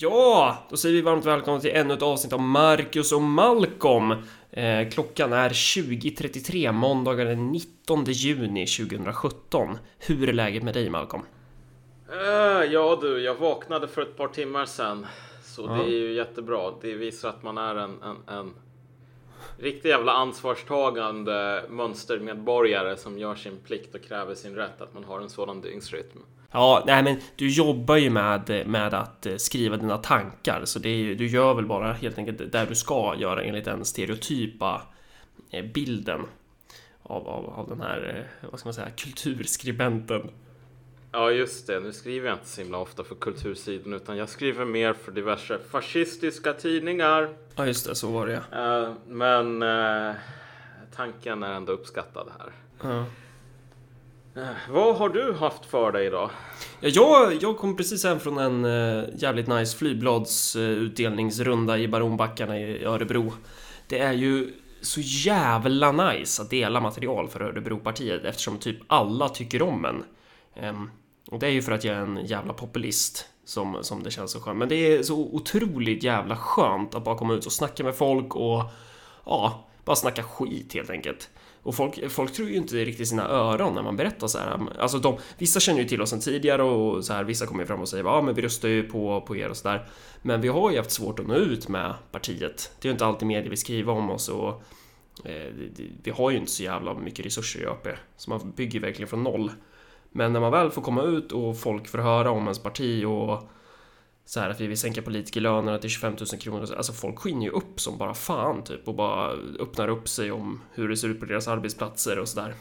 Ja, då säger vi varmt välkomna till ännu ett avsnitt av Marcus och Malcolm. Eh, klockan är 20.33 måndagen den 19 juni 2017. Hur är läget med dig Malcolm? Uh, ja du, jag vaknade för ett par timmar sedan. Så ja. det är ju jättebra. Det visar att man är en, en, en riktigt jävla ansvarstagande mönstermedborgare som gör sin plikt och kräver sin rätt. Att man har en sådan dygnsrytm. Ja, nej men du jobbar ju med, med att eh, skriva dina tankar så det är du gör väl bara helt enkelt där du ska göra enligt den stereotypa eh, bilden av, av, av den här, eh, vad ska man säga, kulturskribenten. Ja, just det. Nu skriver jag inte så himla ofta för kultursidan utan jag skriver mer för diverse fascistiska tidningar. Ja, just det. Så var det ja. Men tanken är ändå uppskattad här. Ja. Eh, vad har du haft för dig idag? Ja, jag, jag kom precis hem från en äh, jävligt nice flygbladsutdelningsrunda äh, i Baronbackarna i Örebro. Det är ju så jävla nice att dela material för Örebropartiet eftersom typ alla tycker om en. Um, och det är ju för att jag är en jävla populist som, som det känns så skönt. Men det är så otroligt jävla skönt att bara komma ut och snacka med folk och ja, bara snacka skit helt enkelt. Och folk, folk tror ju inte riktigt sina öron när man berättar så här. Alltså de, vissa känner ju till oss sedan tidigare och så här, vissa kommer fram och säger ja men vi röstar ju på, på er och sådär. Men vi har ju haft svårt att nå ut med partiet. Det är ju inte alltid media vill skriva om oss och eh, vi har ju inte så jävla mycket resurser i ÖP. Så man bygger verkligen från noll. Men när man väl får komma ut och folk får höra om ens parti och så här att vi vill sänka politikerlönerna till 25 000 kronor. Alltså folk skiner ju upp som bara fan typ och bara öppnar upp sig om hur det ser ut på deras arbetsplatser och sådär.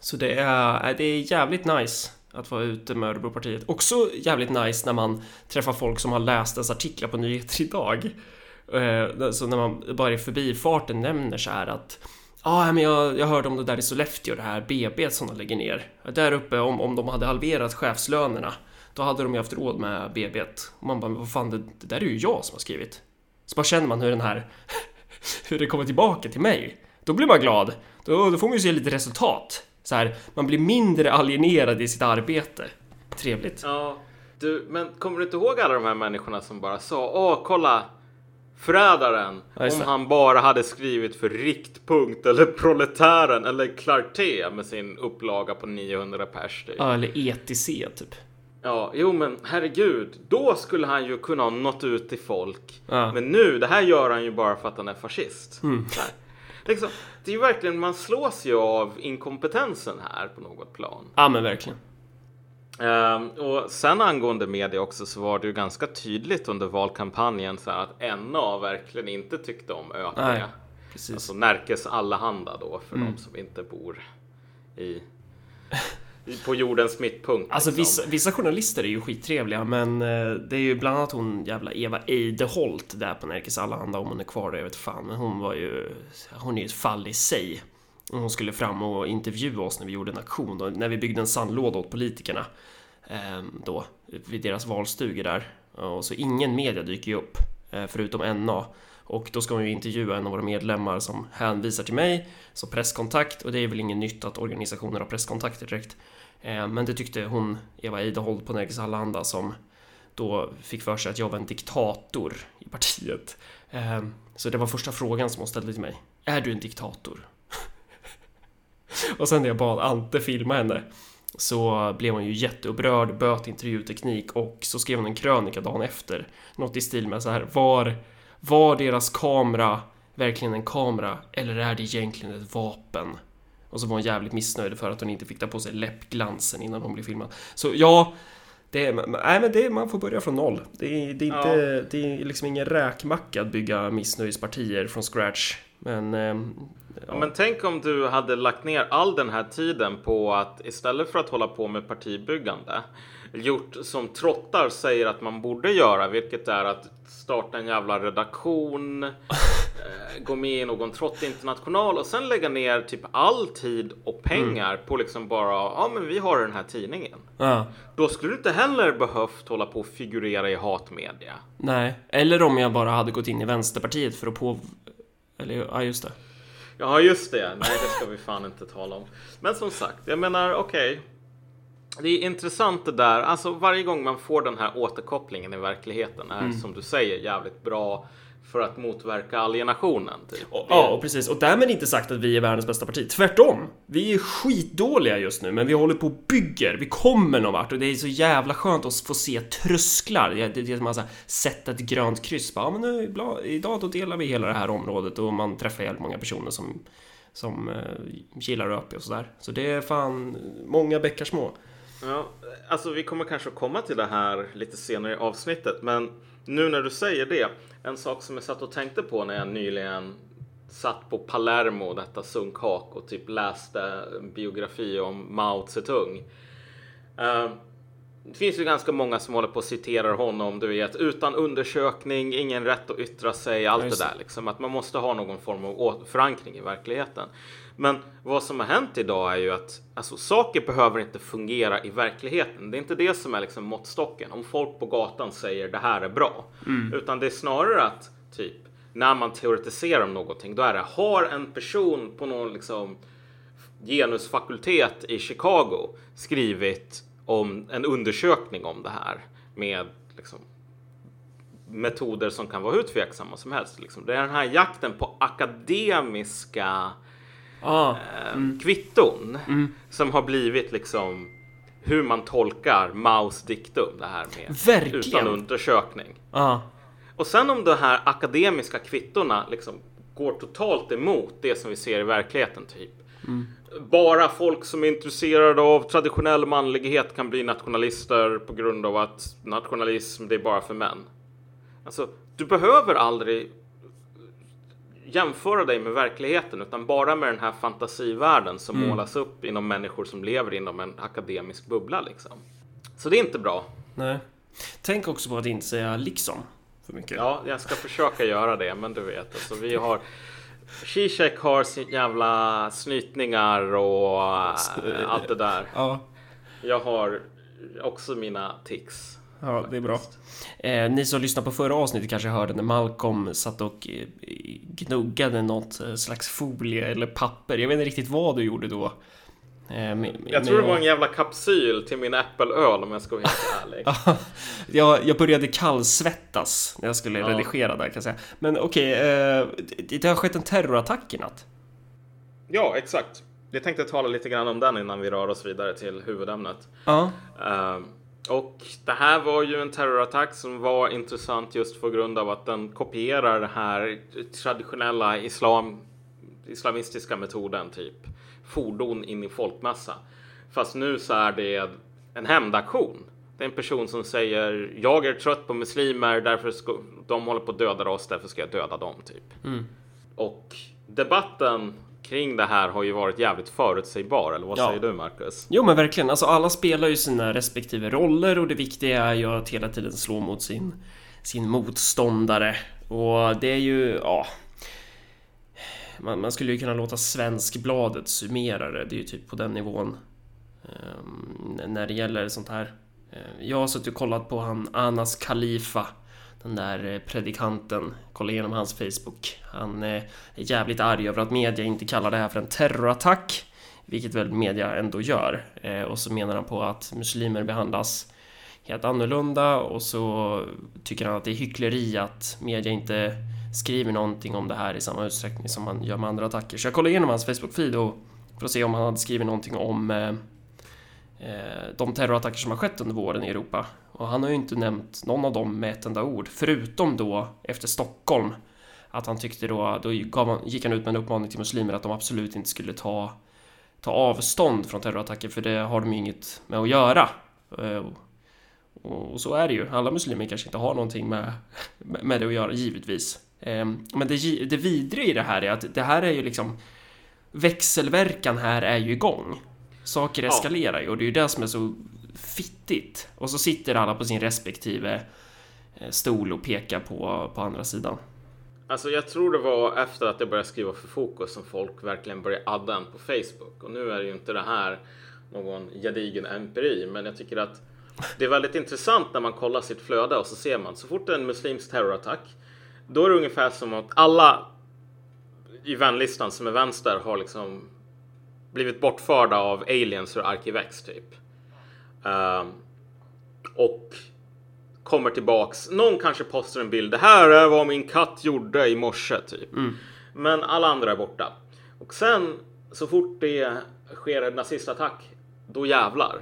Så det är, eh, det är jävligt nice att vara ute med Örebropartiet. Också jävligt nice när man träffar folk som har läst ens artiklar på Nyheter idag. Eh, så när man bara i förbifarten nämner så här att Ja, ah, men jag, jag hörde om det där i Sollefteå, det här BB som de lägger ner. Där uppe, om, om de hade halverat chefslönerna då hade de ju haft råd med BB. Och man bara, vad fan, det, det där är ju jag som har skrivit. Så bara känner man hur den här, hur det kommer tillbaka till mig. Då blir man glad. Då, då får man ju se lite resultat. Så här, man blir mindre alienerad i sitt arbete. Trevligt. Ja, du, men kommer du inte ihåg alla de här människorna som bara sa, åh, kolla, Förrädaren, ja, om han bara hade skrivit för Riktpunkt eller Proletären eller Clarté med sin upplaga på 900 pers. Typ. Ja, eller ETC typ. Ja, jo men herregud, då skulle han ju kunna ha nått ut till folk. Ja. Men nu, det här gör han ju bara för att han är fascist. Mm. Liksom, det är ju verkligen, man slås ju av inkompetensen här på något plan. Ja men verkligen. Um, och sen angående media också så var det ju ganska tydligt under valkampanjen så att NA verkligen inte tyckte om ÖP. Alltså Närkes Allehanda då för mm. de som inte bor i på jordens mittpunkt. Alltså liksom. vissa, vissa, journalister är ju skittrevliga men eh, det är ju bland annat hon jävla Eva Eideholt där på Nerikes Allehanda om hon är kvar där, jag vet fan. Men hon var ju, hon är ju ett fall i sig. Hon skulle fram och intervjua oss när vi gjorde en aktion då, när vi byggde en sandlåda åt politikerna. Ehm, då, vid deras valstugor där. Och så ingen media dyker ju upp, eh, förutom NA. Och då ska hon ju intervjua en av våra medlemmar som hänvisar till mig som presskontakt och det är väl inget nytt att organisationer har presskontakter direkt. Eh, men det tyckte hon, Eva Eidehold på Nerikes Allehanda, som då fick för sig att jag var en diktator i partiet. Eh, så det var första frågan som hon ställde till mig. Är du en diktator? och sen när jag bad Ante filma henne så blev hon ju jätteupprörd, böt intervjuteknik och så skrev hon en krönika dagen efter. Något i stil med så här, var, var deras kamera verkligen en kamera eller är det egentligen ett vapen? Och så var hon jävligt missnöjd för att hon inte fick ta på sig läppglansen innan hon blev filmad. Så ja, det, nej, men det, man får börja från noll. Det är, det är inte, ja. det är liksom ingen räkmacka att bygga missnöjespartier från scratch. Men, eh, ja. men tänk om du hade lagt ner all den här tiden på att istället för att hålla på med partibyggande gjort som trottar säger att man borde göra, vilket är att starta en jävla redaktion, eh, gå med i någon trottinternational och sen lägga ner typ all tid och pengar mm. på liksom bara, ja men vi har den här tidningen. Ja. Då skulle du inte heller behövt hålla på och figurera i hatmedia. Nej, eller om jag bara hade gått in i Vänsterpartiet för att på... Eller ja, just det. Ja, just det. Nej, det ska vi fan inte tala om. Men som sagt, jag menar okej. Okay det är intressant det där. Alltså varje gång man får den här återkopplingen i verkligheten är Mm. som du säger jävligt bra för att motverka alienationen. Typ. Och, ja, och precis. Och därmed inte sagt att vi är världens bästa parti. Tvärtom. Vi är skitdåliga just nu, men vi håller på och bygger. Vi kommer någon vart och det är så jävla skönt att få se trösklar. Det, är som att sätta ett grönt kryss. Bara, ja, men nu, bla, idag då delar vi hela det här området och man träffar jävligt många personer som, som eh, gillar ÖP och sådär. Så det är fan många bäckar små. Ja, alltså vi kommer kanske komma till det här lite senare i avsnittet, men nu när du säger det, en sak som jag satt och tänkte på när jag nyligen satt på Palermo, detta sunkhak och typ läste biografi om Mao Zedong. Eh, det finns ju ganska många som håller på och citerar honom, du vet, utan undersökning, ingen rätt att yttra sig, allt det där liksom. Att man måste ha någon form av förankring i verkligheten. Men vad som har hänt idag är ju att alltså, saker behöver inte fungera i verkligheten. Det är inte det som är liksom måttstocken. Om folk på gatan säger det här är bra. Utan det är snarare att typ när man teoretiserar om någonting, då är det har en person på någon liksom genusfakultet i Chicago skrivit om en undersökning om det här med liksom, metoder som kan vara hur tveksamma som helst. Liksom. Det är den här jakten på akademiska Ah, eh, kvitton som har blivit liksom hur man tolkar Maus diktum. Det här med Verkligen. utan undersökning. ah. Och sen om de här akademiska kvittona liksom går totalt emot det som vi ser i verkligheten typ. Bara folk som är intresserade av traditionell manlighet kan bli nationalister på grund av att nationalism det är bara för män. Alltså, du behöver aldrig jämföra dig med verkligheten utan bara med den här fantasivärlden som målas upp inom människor som lever inom en akademisk bubbla liksom. Så det är inte bra. Nej. Tänk också på att inte säga liksom för mycket. Ja, jag ska försöka göra det, men du vet, alltså vi har Zizek har sin jävla snytningar och äh, allt det där. ja. Jag har också mina tics. Ja, det är bra. Eh, ni som lyssnade på förra avsnittet kanske hörde när Malcolm satt och eh, gnuggade något eh, slags folie eller papper. Jag vet inte riktigt vad du gjorde då. Eh, med, Jag tror det var en jävla kapsyl till min äppelöl om jag ska vara helt ärlig. jag, jag började kallsvettas när jag skulle Ja. redigera där kan jag säga. Men okej, eh, det, det har skett en terrorattack i natt. Ja, exakt. Jag tänkte tala lite grann om den innan vi rör oss vidare till huvudämnet. Ja. Ehm, och det här var ju en terrorattack som var intressant just på grund av att den kopierar den här traditionella islam, islamistiska metoden, typ fordon in i folkmassa. Fast nu så är det en hämndaktion. Det är en person som säger jag är trött på muslimer, därför ska de håller på att döda oss, därför ska jag döda dem, typ. Och debatten kring det här har ju varit jävligt förutsägbar, eller vad Ja. säger du, Marcus? Jo men verkligen, alltså alla spelar ju sina respektive roller och det viktiga är ju att hela tiden slå mot sin, sin motståndare. Och det är ju, ja... Man, man skulle ju kunna låta Svenskbladet summera det, det är ju typ på den nivån. ehm, när det gäller sånt här. Eh, Jag har suttit och kollat på han Anas Khalifa den där eh, predikanten, kolla igenom hans Facebook. Han eh, är jävligt arg över att media inte kallar det här för en terrorattack. Vilket väl media ändå gör. Eh, och så menar han på att muslimer behandlas helt annorlunda och så tycker han att det är hyckleri att media inte skriver någonting om det här i samma utsträckning som man gör med andra attacker. Så jag kollade igenom hans Facebook-feed för att se om han hade skrivit någonting om eh, de terrorattacker som har skett under våren i Europa. Och han har ju inte nämnt någon av dem med ett enda ord, förutom då efter Stockholm. Att han tyckte då, då han, gick han ut med en uppmaning till muslimer att de absolut inte skulle ta, ta avstånd från terrorattacker, för det har de ju inget med att göra. Eh, och, och så är det ju. Alla muslimer kanske inte har någonting med, med det att göra, givetvis. Eh, men det, det vidriga i det här är att det här är ju liksom växelverkan här är ju igång. Saker eskalerar ju och det är ju det som är så fittigt. Och så sitter alla på sin respektive eh, stol och pekar på, på andra sidan. Alltså jag tror det var efter att jag började skriva för Fokus som folk verkligen började adda en på Facebook. Och nu är det ju inte det här någon gedigen empiri, men jag tycker att det är väldigt intressant när man kollar sitt flöde och så ser man så fort det är en muslimsk terrorattack, då är det ungefär som att alla i vänlistan som är vänster har liksom blivit bortförda av aliens ur Arkivex typ. Eh, och kommer tillbaks. Någon kanske postar en bild. Det här är vad min katt gjorde i morse typ. Men alla andra är borta. Och sen så fort det sker en nazistattack, då jävlar.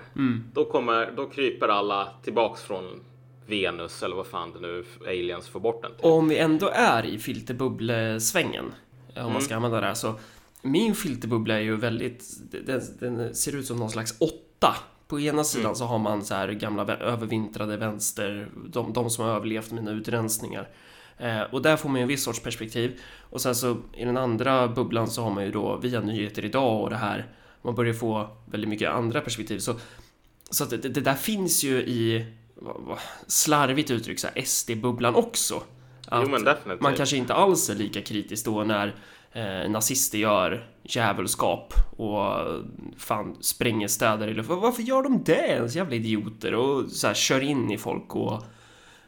Då, kommer, då kryper alla tillbaks från Venus eller vad fan det nu aliens får bort den till. Och om vi ändå är i filterbubblesvängen, om man ska använda det här, så min filterbubbla är ju väldigt, den, den ser ut som någon slags åtta. På ena sidan så har man så här gamla övervintrade vänster, de, de som har överlevt mina utrensningar. Eh, och där får man ju en viss sorts perspektiv. Och sen så i den andra bubblan så har man ju då via nyheter idag och det här, man börjar få väldigt mycket andra perspektiv. Så, så att det, det där finns ju i, slarvigt uttryckt, SD-bubblan också. Att Jo man kanske inte alls är lika kritisk då när eh, nazister gör djävulskap och fan spränger städer eller var- varför gör de det? Så jävla idioter och så här kör in i folk och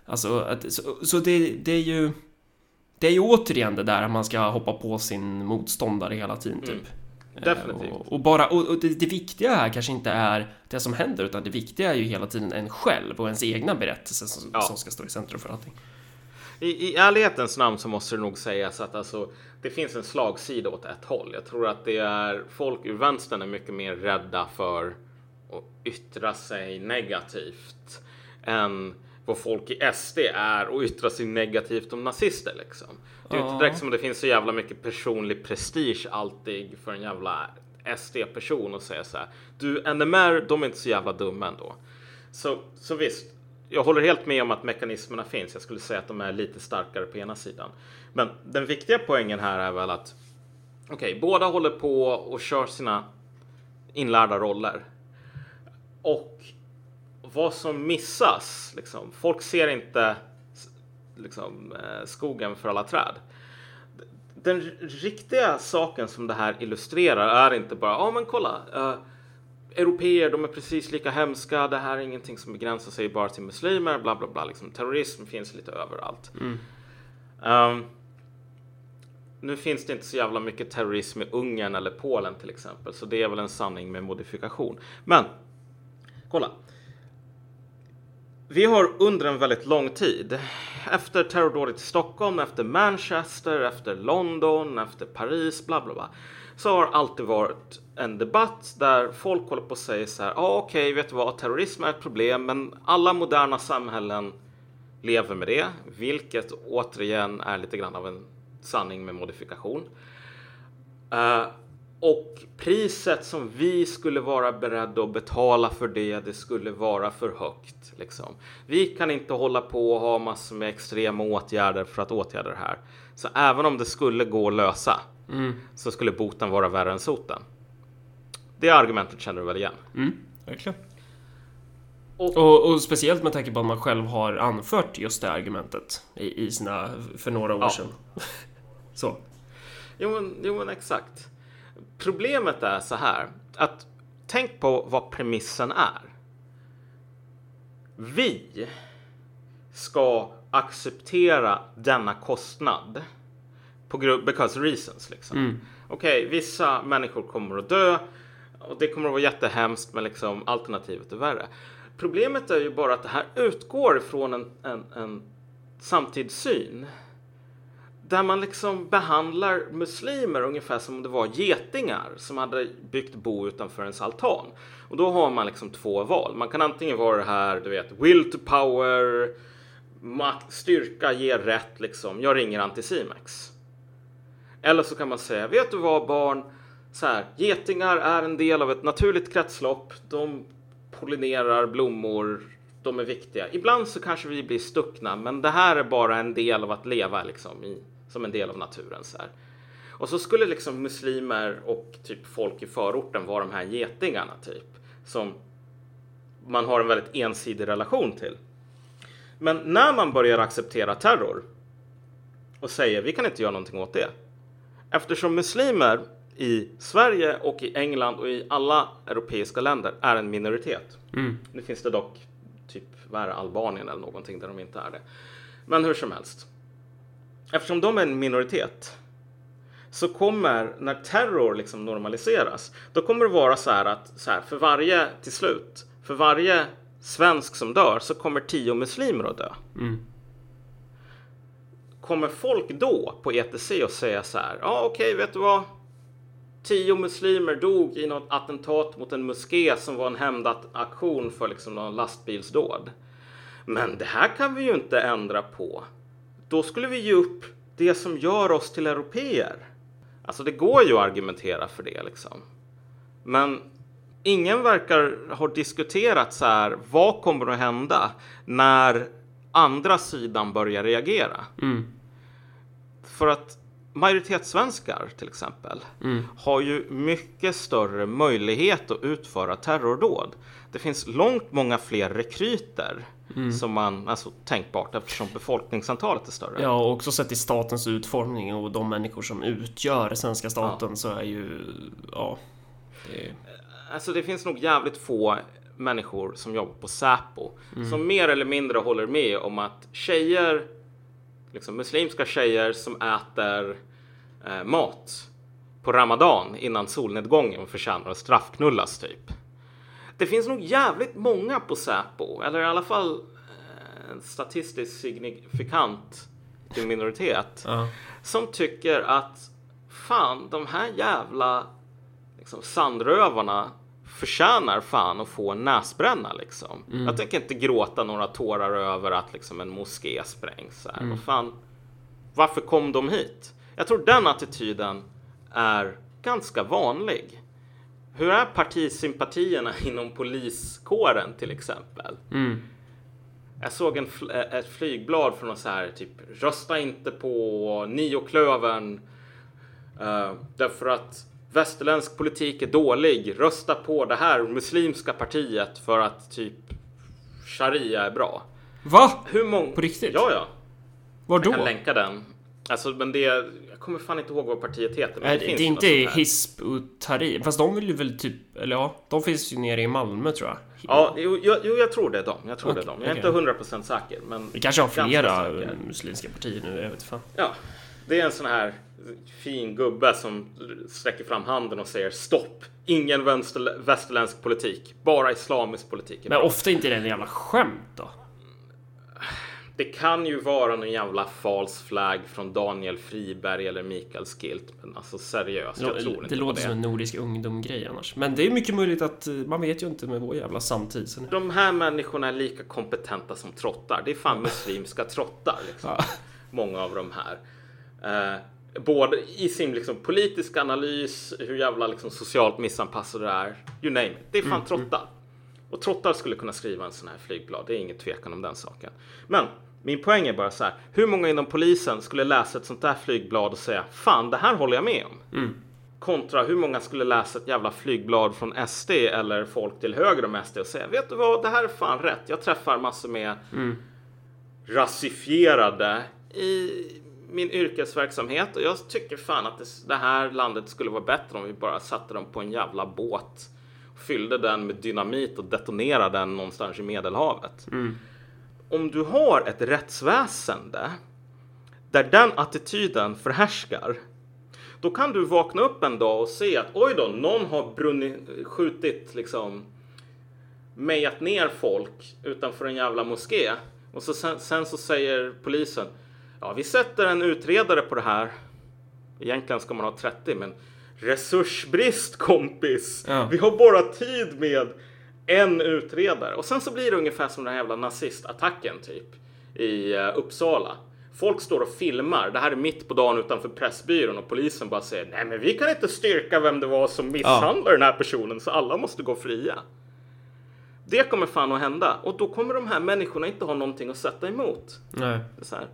alltså att, så, så det, det är ju det är ju återigen det där att man ska hoppa på sin motståndare hela tiden typ. Mm. Definitivt. Och, och bara, och, och det, det viktiga här kanske inte är det som händer utan det viktiga är ju hela tiden en själv och ens egna berättelse som, Ja. som ska stå i centrum för allting. I, I ärlighetens namn så måste det nog sägas att alltså, det finns en slagsida åt ett håll. Jag tror att det är folk ur vänstern är mycket mer rädda för att yttra sig negativt än vad folk i SD är och yttra sig negativt om nazister liksom. Det är ju Ja. inte direkt som det finns så jävla mycket personlig prestige alltid för en jävla SD-person att säga så här. Du, NMR, de är inte så jävla dumma ändå. Så, så visst, jag håller helt med om att mekanismerna finns. Jag skulle säga att de är lite starkare på ena sidan. Men den viktiga poängen här är väl att okej, båda håller på och kör sina inlärda roller. Och vad som missas, liksom, folk ser inte liksom, eh, skogen för alla träd. Den riktiga saken som det här illustrerar är inte bara, ja men kolla, uh, Europeer, de är precis lika hemska. Det här är ingenting som begränsar sig bara till muslimer. Bla bla bla. Liksom, terrorism finns lite överallt. Ehm, nu finns det inte så jävla mycket terrorism i Ungern eller Polen till exempel, så det är väl en sanning med modifikation. Men kolla. Vi har under en väldigt lång tid, efter terrordådet i Stockholm, efter Manchester, efter London, efter Paris, bla bla bla, så har alltid varit en debatt där folk håller på att säga så här, ah, okej, vet du vad, terrorism är ett problem, men alla moderna samhällen lever med det, vilket återigen är lite grann av en sanning med modifikation. Eh, och priset som vi skulle vara beredda att betala för det, det skulle vara för högt. Liksom. Vi kan inte hålla på och ha massor med extrema åtgärder för att åtgärda det här. Så även om det skulle gå att lösa så skulle boten vara värre än soten. Det argumentet känner du väl igen? Mm, verkligen. Och- Och, och speciellt med tanke på att man själv har anfört just det argumentet i, i sina, för några år Ja. sedan. Så. Jo men, jo men exakt. Problemet är så här att tänk på vad premissen är. Vi ska acceptera denna kostnad på grund because reasons liksom. Okej, vissa människor kommer att dö och det kommer att vara jättehemskt men liksom alternativet är värre. Problemet är ju bara att det här utgår ifrån en, en, en samtidssyn där man liksom behandlar muslimer ungefär som om det var getingar som hade byggt bo utanför ens altan. Och då har man liksom två val. Man kan antingen vara det här, du vet, will to power, makt, styrka ger rätt liksom. Jag ringer Anticimex. Eller så kan man säga, vet du vad barn? Så här, getingar är en del av ett naturligt kretslopp. De pollinerar blommor. De är viktiga. Ibland så kanske vi blir stuckna, men det här är bara en del av att leva liksom i, som en del av naturen. Så här. Och så skulle liksom muslimer och typ folk i förorten vara de här getingarna typ. Som man har en väldigt ensidig relation till. Men när man börjar acceptera terror och säger vi kan inte göra någonting åt det. Eftersom muslimer i Sverige och i England och i alla europeiska länder är en minoritet. Nu finns det dock typ vad är det, Albanien eller någonting där de inte är det. Men hur som helst. Eftersom de är en minoritet så kommer när terror liksom normaliseras, då kommer det vara så här att så här, för varje till slut för varje svensk som dör så kommer tio muslimer att dö. Mm. Kommer folk då på ETC och säga så här, ja okej, vet du vad? Tio muslimer dog i något attentat mot en moské som var en hämndaktion för liksom någon lastbilsdåd. Men det här kan vi ju inte ändra på. Då skulle vi ge upp det som gör oss till europeer. Alltså det går ju att argumentera för det liksom. Men ingen verkar ha diskuterat så här. Vad kommer att hända när andra sidan börjar reagera? Mm. För att majoritetssvenskar till exempel Mm. har ju mycket större möjlighet att utföra terrordåd. Det finns långt många fler rekryter som man, alltså tänkbart eftersom befolkningsantalet är större. Ja, och också sett till statens utformning och de människor som utgör svenska staten så är ju... Ja. Det Alltså det finns nog jävligt få människor som jobbar på Säpo som mer eller mindre håller med om att tjejer, liksom muslimska tjejer som äter eh, mat på Ramadan innan solnedgången förtjänar att straffknullas typ. Det finns nog jävligt många på Säpo, eller i alla fall eh, en statistiskt signifikant minoritet ja. som tycker att fan, de här jävla liksom, sandrövarna förtjänar fan att få en näsbränna liksom. Jag tänker inte gråta några tårar över att liksom en moské sprängs. Här. Vad fan, varför kom de hit? Jag tror den attityden är ganska vanlig. Hur är partisympatierna inom poliskåren till exempel? Mm. Jag såg en fl- eh, ett flygblad från någon så här typ rösta inte på Nioklövern uh, därför att västerländsk politik är dålig. Rösta på det här muslimska partiet för att typ sharia är bra. Va? Hur många? På riktigt? Ja, ja. Var Jag kan då? länka den. Alltså, men det, jag kommer fan inte ihåg vad partiet heter. Men Nej, det, det är något inte sånt här. Hisp ut Tahrir. Fast de vill ju väl typ... Eller ja, de finns ju nere i Malmö tror jag. Ja, jo, jo, jo, jag tror det är dem. Jag tror Okej, det är dem. Jag är okej. inte hundra procent säker. Men Vi kanske har flera muslimska partier nu, jag vet fan. Ja, det är en sån här fin gubbe som sträcker fram handen och säger stopp. Ingen vänster, västerländsk politik, bara islamisk politik. Men bra." ofta inte det en jävla skämt då? Det kan ju vara någon jävla false flag från Daniel Friberg eller Mikael Skilt. Men alltså seriöst, jag tror inte det låter det. som en nordisk ungdomgrej annars. Men det är mycket möjligt att eh, man vet ju inte med vår jävla samtid. Så De här människorna är lika kompetenta som trottar. Det är fan muslimska trottar. Liksom. Många av de här. Eh, både i sin liksom, politiska analys, hur jävla liksom, socialt missanpassade det är. You name it. Det är fan trottar. Och trottar skulle kunna skriva en sån här flygblad. Det är ingen tvekan om den saken. Men min poäng är bara så här. Hur många inom polisen skulle läsa ett sånt där flygblad och säga fan, det här håller jag med om. Kontra hur många skulle läsa ett jävla flygblad från SD eller folk till höger om SD och säga vet du vad, det här är fan rätt. Jag träffar massor med rasifierade i min yrkesverksamhet och jag tycker fan att det, det här landet skulle vara bättre om vi bara satte dem på en jävla båt och fyllde den med dynamit och detonerade den någonstans i Medelhavet. Om du har ett rättsväsende där den attityden förhärskar då kan du vakna upp en dag och se att oj då, någon har brunnit, skjutit liksom mejat ner folk utanför en jävla moské. Och så sen, sen så säger polisen Ja, vi sätter en utredare på det här. Egentligen ska man ha 30, men resursbrist kompis. Ja. Vi har bara tid med en utredare. Och sen så blir det ungefär som den här jävla nazistattacken typ i eh, Uppsala. Folk står och filmar. Det här är mitt på dagen utanför Pressbyrån och polisen bara säger nej, men vi kan inte styrka vem det var som misshandlade den här personen så alla måste gå fria. Det kommer fan att hända och då kommer de här människorna inte ha någonting att sätta emot. Nej. Så här.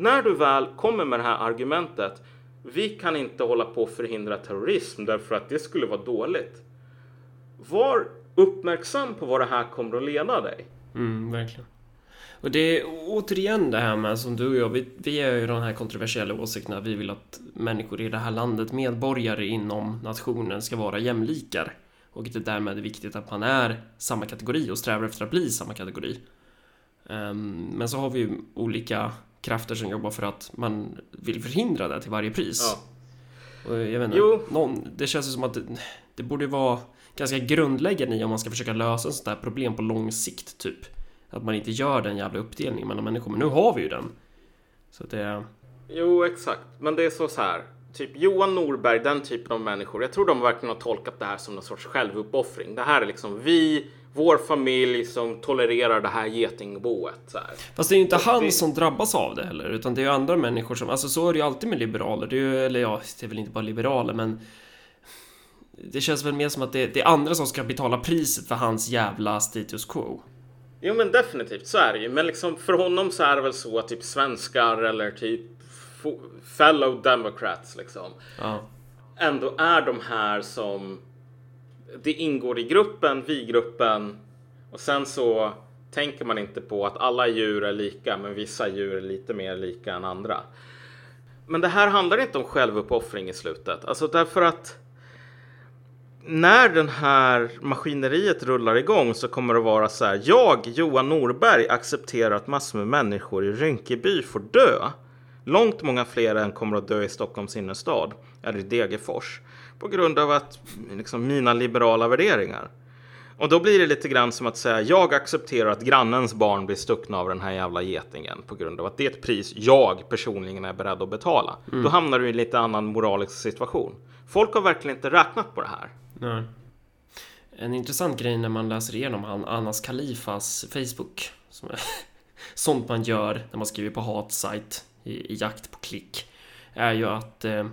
När du väl kommer med det här argumentet, vi kan inte hålla på att förhindra terrorism därför att det skulle vara dåligt. Var uppmärksam på vad det här kommer att leda dig. Mm, verkligen. Och det är återigen det här med som du och jag, vi, vi är ju de här kontroversiella åsikterna. Vi vill att människor i det här landet, medborgare inom nationen, ska vara jämlikar. Och det är därmed viktigt att man är samma kategori och strävar efter att bli samma kategori. Um, men så har vi ju olika krafter som jobbar för att man vill förhindra det till varje pris. Ja. Och jag inte, Jo. någon, det känns ju som att det, det borde vara ganska grundläggande i om man ska försöka lösa ett sånt här problem på lång sikt, typ. Att man inte gör den jävla uppdelningen mellan människor, men nu har vi ju den. Så det... Jo, exakt. Men det är så, så här. Typ Johan Norberg, den typen av människor. Jag tror de verkligen har tolkat det här som någon sorts självuppoffring. Det här är liksom vi, vår familj som tolererar det här getingboet. Så här. Fast det är ju inte han som drabbas av det heller, utan det är ju andra människor som... Alltså så är det ju alltid med liberaler. Det är ju, eller ja, det är väl inte bara liberaler, men... Det känns väl mer som att det, det är andra som ska betala priset för hans jävla status quo. Jo, men definitivt så är det ju. Men liksom för honom så är det väl så att typ svenskar eller typ fellow democrats liksom. Ja. Ändå är de här som det ingår i gruppen, vi-gruppen och sen så tänker man inte på att alla djur är lika, men vissa djur är lite mer lika än andra. Men det här handlar inte om självuppoffring i slutet, alltså därför att när den här maskineriet rullar igång så kommer det vara så här. Jag, Johan Norberg, accepterar att massor med människor i Rinkeby får dö. Långt många fler än kommer att dö i Stockholms innerstad eller i Degerfors på grund av att liksom, mina liberala värderingar. Och då blir det lite grann som att säga jag accepterar att grannens barn blir stuckna av den här jävla getingen på grund av att det är ett pris jag personligen är beredd att betala. Då hamnar du i en lite annan moralisk situation. Folk har verkligen inte räknat på det här. Nej. En intressant grej när man läser igenom han Anas Kalifas Facebook. Som är, sånt man gör när man skriver på hatsajt i, i jakt på klick. Är ju att eh,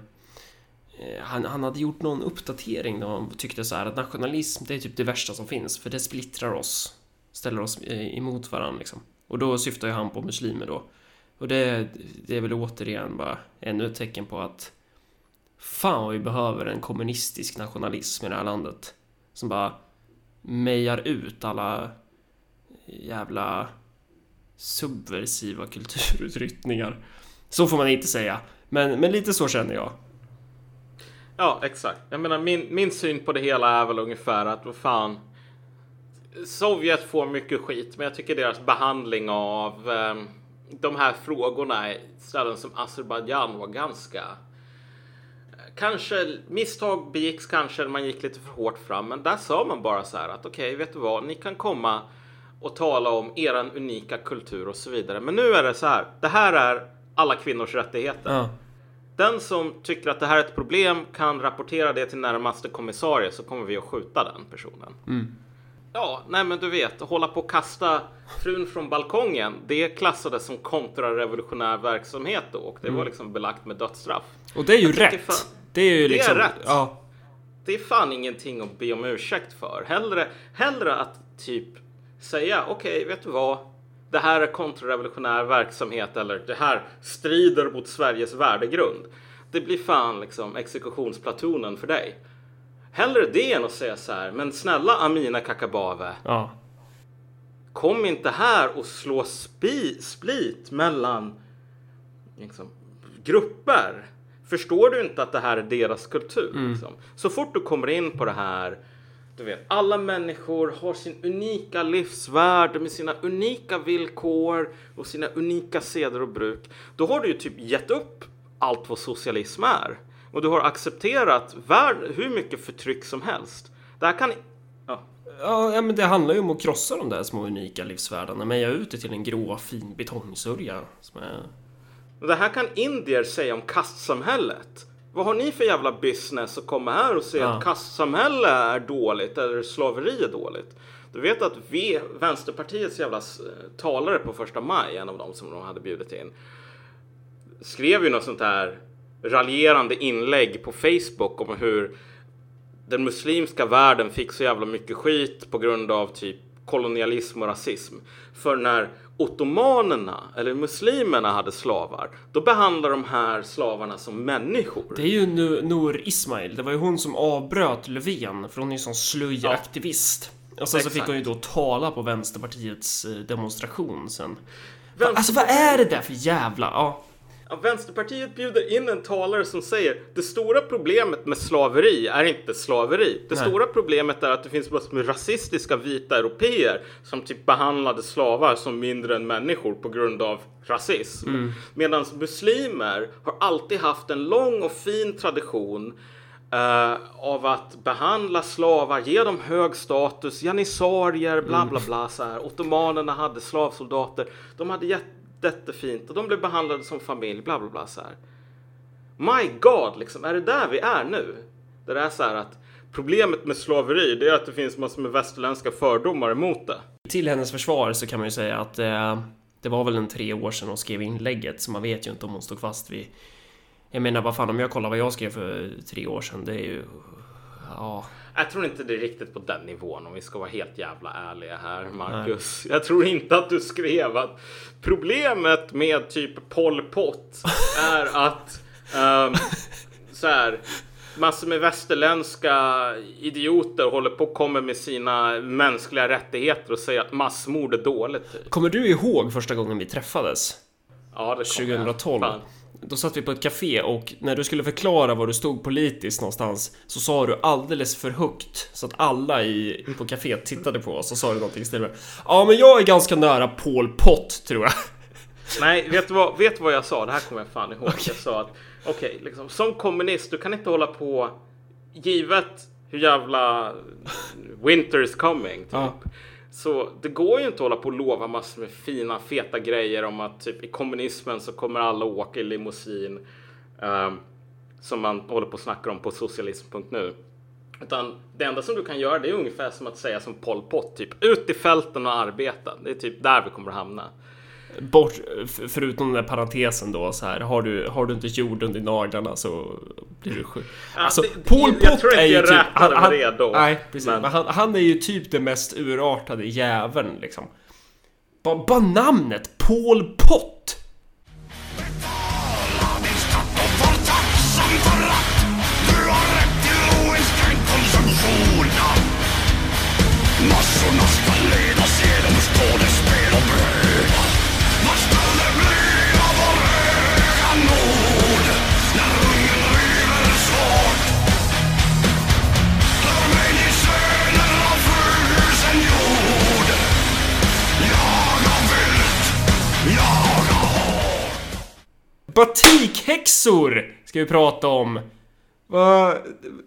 Eh, han, han hade gjort någon uppdatering där han tyckte så här att nationalism det är typ det värsta som finns för det splittrar oss. Ställer oss eh, emot varandra liksom. Och då syftar ju han på muslimer då. Och det, det är väl återigen bara ännu ett tecken på att Fan vad vi behöver en kommunistisk nationalism i det här landet. Som bara mejar ut alla jävla subversiva kulturutryckningar. Så får man inte säga. Men, men lite så känner jag. Ja, exakt. Jag menar, min, min syn på det hela är väl ungefär att vad fan. Sovjet får mycket skit, men jag tycker deras behandling av eh, de här frågorna i ställen som Azerbajdzjan var ganska Kanske misstag begicks kanske, man gick lite för hårt fram, men där sa man bara så här att okej, okay, vet du vad, ni kan komma och tala om eran unika kultur och så vidare. Men nu är det så här, det här är alla kvinnors rättigheter. Ja. Den som tycker att det här är ett problem kan rapportera det till närmaste kommissarie så kommer vi att skjuta den personen. Mm. Ja, nej men du vet, hålla på och kasta frun från balkongen, det klassades som kontrarevolutionär verksamhet då och det var liksom belagt med dödsstraff. Och det är ju rätt. fan- Det är ju Det liksom... är rätt. Ja. Det är fan ingenting att be om ursäkt för. Hellre, hellre att typ säga okej, vet du vad? Det här är kontrarevolutionär verksamhet eller det här strider mot Sveriges värdegrund. Det blir fan liksom exekutionsplatonen för dig. Hellre det än att säga så här, men snälla Amina Kakabaveh, Ja. kom inte här och slå spi, split mellan liksom, grupper. Förstår du inte att det här är deras kultur? Liksom? Så fort du kommer in på det här, du vet, alla människor har sin unika livsvärld med sina unika villkor och sina unika seder och bruk. Då har du ju typ gett upp allt vad socialism är. Och du har accepterat värld, hur mycket förtryck som helst. Det här kan... Ja, Ja, men det handlar ju om att krossa de där små unika livsvärldarna. Meja ut det till en grå fin betongsörja. Som är... Det här kan indier säga om kastsamhället. Vad har ni för jävla business att komma här och säga Ja. att kastsamhälle är dåligt eller slaveri är dåligt? Du vet att vi, Vänsterpartiets jävla s- talare på första maj, en av dem som de hade bjudit in, skrev ju något sånt här raljerande inlägg på Facebook om hur den muslimska världen fick så jävla mycket skit på grund av typ kolonialism och rasism. För när ottomanerna eller muslimerna hade slavar, då behandlade de här slavarna som människor. Det är ju Nu- Nour Ismail. Det var ju hon som avbröt Löfven. För hon är ju sån slöjaktivist. Och sen så fick Exakt. hon ju då tala på Vänsterpartiets eh, demonstration sen. Vänster- Alltså vad är det där för jävla... Ja. Ja, Vänsterpartiet bjuder in en talare som säger det stora problemet med slaveri är inte slaveri. Det Nej. stora problemet är att det finns massor med rasistiska vita europeer som typ behandlade slavar som mindre än människor på grund av rasism. Medan muslimer har alltid haft en lång och fin tradition eh, av att behandla slavar, ge dem hög status, janissarier, bla bla bla. Så här. Ottomanerna hade slavsoldater. De hade jätte, jättefint och de blev behandlade som familj, bla bla bla. Så här. My God, liksom, är det där vi är nu? Det är så här att problemet med slaveri, det är att det finns massor med västerländska fördomar emot det. Till hennes försvar så kan man ju säga att eh, det var väl en tre år sedan hon skrev inlägget, så man vet ju inte om hon stod fast vid... Jag menar, vad fan, om jag kollar vad jag skrev för tre år sedan, det är ju... Ja... Jag tror inte det är riktigt på den nivån om vi ska vara helt jävla ärliga här, Marcus. Nej. Jag tror inte att du skrev att problemet med typ Pol Pot är att um, så här, massor med västerländska idioter håller på och kommer med sina mänskliga rättigheter och säger att massmord är dåligt. Typ. Kommer du ihåg första gången vi träffades? Ja, det 2012. Jag. Då satt vi på ett café och när du skulle förklara var du stod politiskt någonstans så sa du alldeles för högt så att alla i, på caféet tittade på oss och sa du någonting i Ja, men jag är ganska nära Paul Pott tror jag. Nej, vet du vad, vet vad jag sa? Det här kommer jag fan ihåg. Okay. Jag sa att okej, okay, liksom, som kommunist, du kan inte hålla på givet hur jävla winter is coming. Typ. Ja. Så det går ju inte att hålla på och lova massor med fina feta grejer om att typ i kommunismen så kommer alla åka i limousin. Um, som man håller på och snackar om på socialism.nu. Utan det enda som du kan göra det är ungefär som att säga som Pol Pot, typ ut i fälten och arbeta. Det är typ där vi kommer att hamna bort, förutom den där parentesen då så här, har du, har du inte jord under naglarna så blir du sjuk. Alltså, ja, Pol Pot är ju typ... Han, han, det då, nej, precis. Men. Han, han, är ju typ den mest urartade jäveln liksom. Bara, bara namnet Pol Pot! Massorna ska ledas genom skådespel och bröd Batikhäxor ska vi prata om. Va?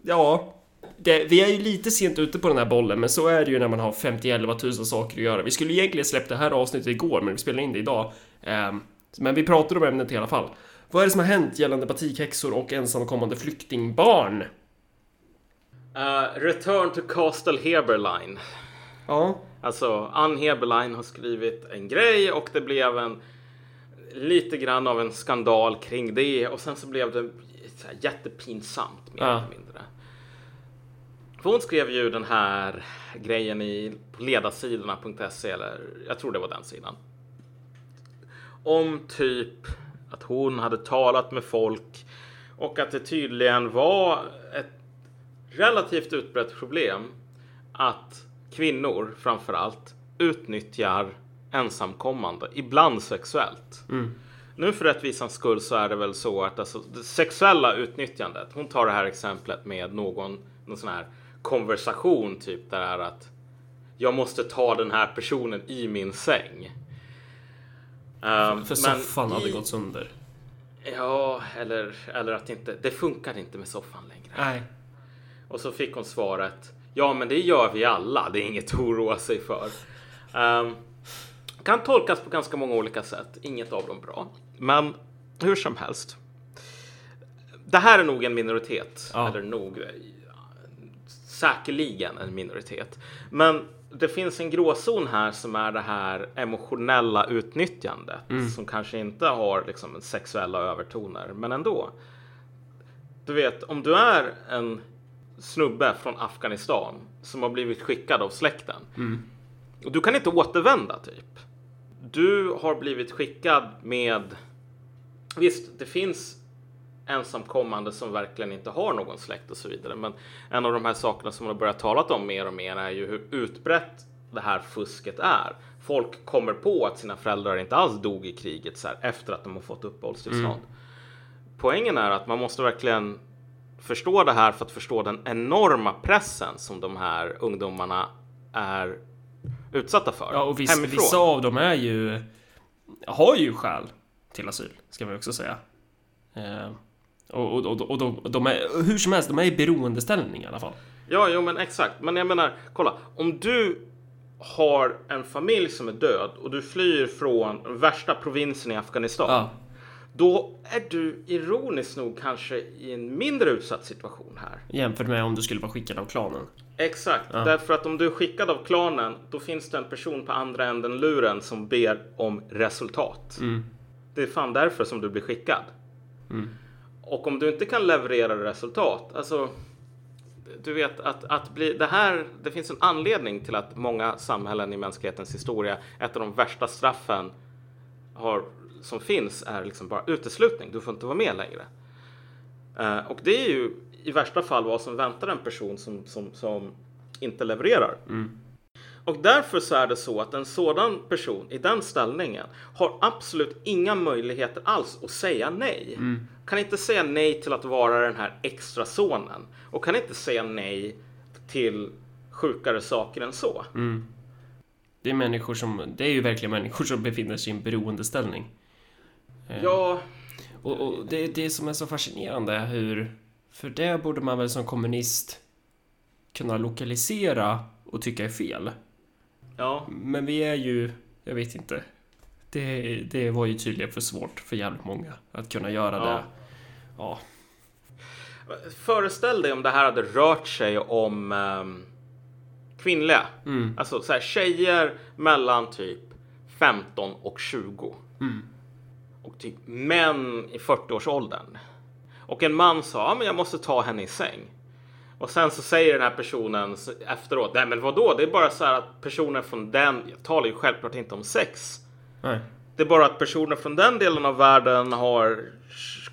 Ja, det, vi är ju lite sent ute på den här bollen, men så är det ju när man har 50 000 saker att göra. Vi skulle egentligen släppt det här avsnittet igår, men vi spelar in det idag. Um, men vi pratar om ämnet i alla fall. Vad är det som har hänt gällande batikhäxor och ensamkommande flyktingbarn? Uh, return to Castle Heberline. Ja. Alltså, Ann Heberline har skrivit en grej och det blev en lite grann av en skandal kring det och sen så blev det så här jättepinsamt mer ja. eller mindre. För hon skrev ju den här grejen i ledarsidorna.se eller jag tror det var den sidan. Om typ att hon hade talat med folk och att det tydligen var ett relativt utbrett problem att kvinnor framför allt utnyttjar ensamkommande, ibland sexuellt. Mm. Nu för rättvisans skull så är det väl så att alltså, det sexuella utnyttjandet, hon tar det här exemplet med någon, någon sån här konversation typ där är att jag måste ta den här personen i min säng. Um, för soffan i, hade gått sönder. Ja, eller, eller att inte, det funkar inte med soffan längre. Nej. Och så fick hon svaret. Ja, men det gör vi alla. Det är inget att oroa sig för. Um, kan tolkas på ganska många olika sätt. Inget av dem bra. Men hur som helst. Det här är nog en minoritet. Ja. Eller nog. Säkerligen en minoritet. Men det finns en gråzon här som är det här emotionella utnyttjandet mm. som kanske inte har liksom sexuella övertoner, men ändå. Du vet, om du är en snubbe från Afghanistan som har blivit skickad av släkten mm. och du kan inte återvända typ. Du har blivit skickad med. Visst, det finns ensamkommande som verkligen inte har någon släkt och så vidare. Men en av de här sakerna som man har börjat talat om mer och mer är ju hur utbrett det här fusket är. Folk kommer på att sina föräldrar inte alls dog i kriget så här, efter att de har fått uppehållstillstånd. Mm. Poängen är att man måste verkligen förstå det här för att förstå den enorma pressen som de här ungdomarna är utsatta för. Ja, och viss, vissa av dem är ju har ju skäl till asyl, ska man också säga. Eh, Och, och, och, och de, de är, hur som helst, de är i beroendeställning i alla fall. Ja, jo men exakt. Men jag menar, kolla. Om du har en familj som är död och du flyr från värsta provinsen i Afghanistan. Ja. Då är du ironiskt nog kanske i en mindre utsatt situation här. Jämfört med om du skulle vara skickad av klanen. Exakt, därför att om du är skickad av klanen, då finns det en person på andra änden luren som ber om resultat. Det är fan därför som du blir skickad. Och om du inte kan leverera resultat, alltså du vet att, att bli det här. Det finns en anledning till att många samhällen i mänsklighetens historia, ett av de värsta straffen har, som finns är liksom bara uteslutning. Du får inte vara med längre. Eh, och det är ju i värsta fall vad som väntar en person som, som, som inte levererar. Och därför så är det så att en sådan person i den ställningen har absolut inga möjligheter alls att säga nej. Kan inte säga nej till att vara den här extra sonen och kan inte säga nej till sjukare saker än så. Det är människor som, det är ju verkligen människor som befinner sig i en beroendeställning. Ja, Och, och det är det som är så fascinerande hur, för det borde man väl som kommunist kunna lokalisera och tycka är fel. ja, Men vi är ju, jag vet inte. Det, det var ju tydligen för svårt för jävligt många att kunna göra Ja. det. Ja. Föreställ dig om det här hade rört sig om ehm, kvinnliga. Alltså så här, tjejer mellan typ 15 och 20. Och typ män i 40-årsåldern. Och en man sa, ja men jag måste ta henne i säng. Och sen så säger den här personen efteråt, nej men vadå? Det är bara så här att personer från den, jag talar ju självklart inte om sex. Nej. Det är bara att personer från den delen av världen har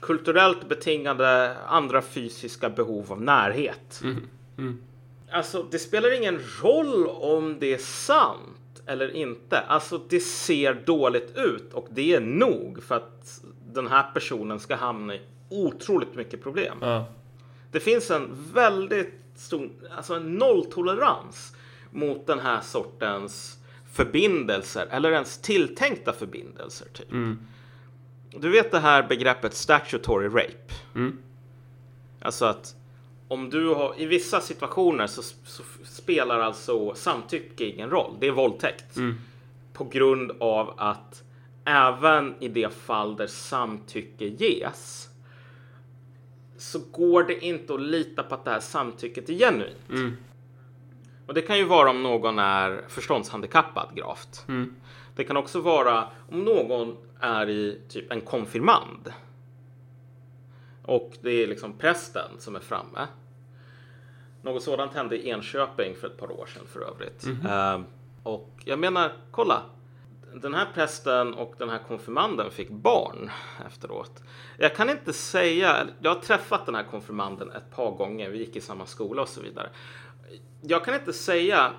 kulturellt betingade andra fysiska behov av närhet. Alltså, det spelar ingen roll om det är sant eller inte. Alltså, det ser dåligt ut och det är nog för att den här personen ska hamna i otroligt mycket problem. Ja. Det finns en väldigt stor, alltså en nolltolerans mot den här sortens förbindelser eller ens tilltänkta förbindelser. Typ. Du vet det här begreppet statutory rape? Alltså att om du har, i vissa situationer så, så spelar alltså samtycke ingen roll. Det är våldtäkt. På grund av att även i det fall där samtycke ges så går det inte att lita på att det här samtycket är genuint. Och det kan ju vara om någon är förståndshandikappad gravt. Det kan också vara om någon är i typ en konfirmand. Och det är liksom prästen som är framme. Något sådant hände i Enköping för ett par år sedan för övrigt. Eh, och jag menar, kolla. Den här prästen och den här konfirmanden fick barn efteråt. Jag kan inte säga, jag har träffat den här konfirmanden ett par gånger, vi gick i samma skola och så vidare. Jag kan inte säga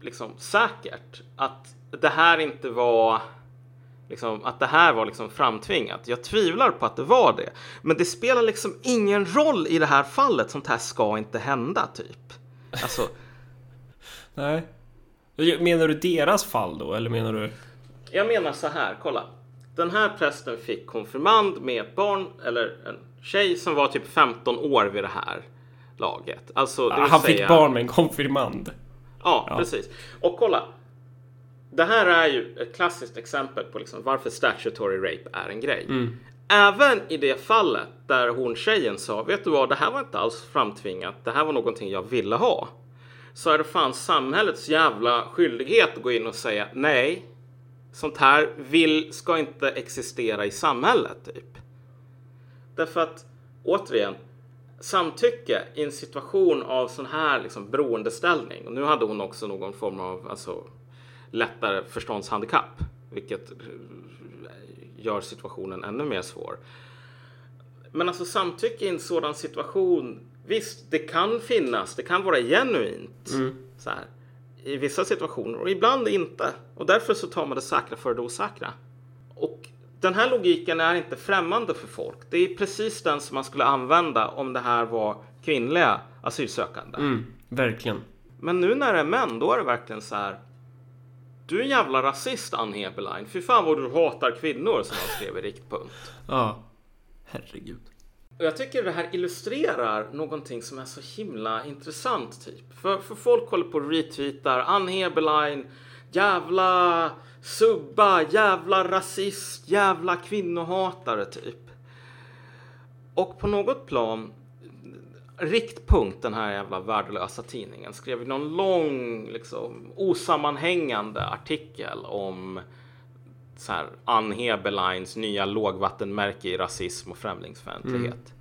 liksom säkert att det här inte var liksom, att det här var liksom framtvingat. Jag tvivlar på att det var det. Men det spelar liksom ingen roll i det här fallet. Sånt här ska inte hända, typ. Alltså, Nej. Menar du deras fall då, eller menar du? jag menar så här, kolla. Den här prästen fick konfirmand med ett barn, eller en tjej som var typ 15 år vid det här laget. Alltså, det vill Han säga... fick barn med en konfirmand. Ja, precis. Och kolla. Det här är ju ett klassiskt exempel på liksom varför statutory rape är en grej. Även i det fallet där hon tjejen sa, vet du vad, det här var inte alls framtvingat, det här var någonting jag ville ha. Så är det fan samhällets jävla skyldighet att gå in och säga nej, sånt här vill, ska inte existera i samhället, typ. Därför att, återigen, samtycke i en situation av sån här liksom, beroendeställning. Och nu hade hon också någon form av alltså, lättare förståndshandikapp, vilket eh, gör situationen ännu mer svår. Men alltså samtycke i en sådan situation, visst, det kan finnas, det kan vara genuint. Så här, I vissa situationer och ibland inte. Och därför så tar man det säkra för det osäkra. Och den här logiken är inte främmande för folk. Det är precis den som man skulle använda om det här var kvinnliga asylsökande. Mm, verkligen. Men nu när det är män, då är det verkligen så här. Du är en jävla rasist, Ann Heberlein. Fy fan vad du hatar kvinnor, som han skrev i Riktpunkt. Ja. Herregud. Och jag tycker det här illustrerar någonting som är så himla intressant typ. För, för folk håller på och retweetar Ann Heberlein, jävla subba, jävla rasist, jävla kvinnohatare typ. Och på något plan Riktpunkt, den här jävla värdelösa tidningen, skrev någon lång, liksom, osammanhängande artikel om så här, Ann Heberleins nya lågvattenmärke i rasism och främlingsfientlighet. Mm.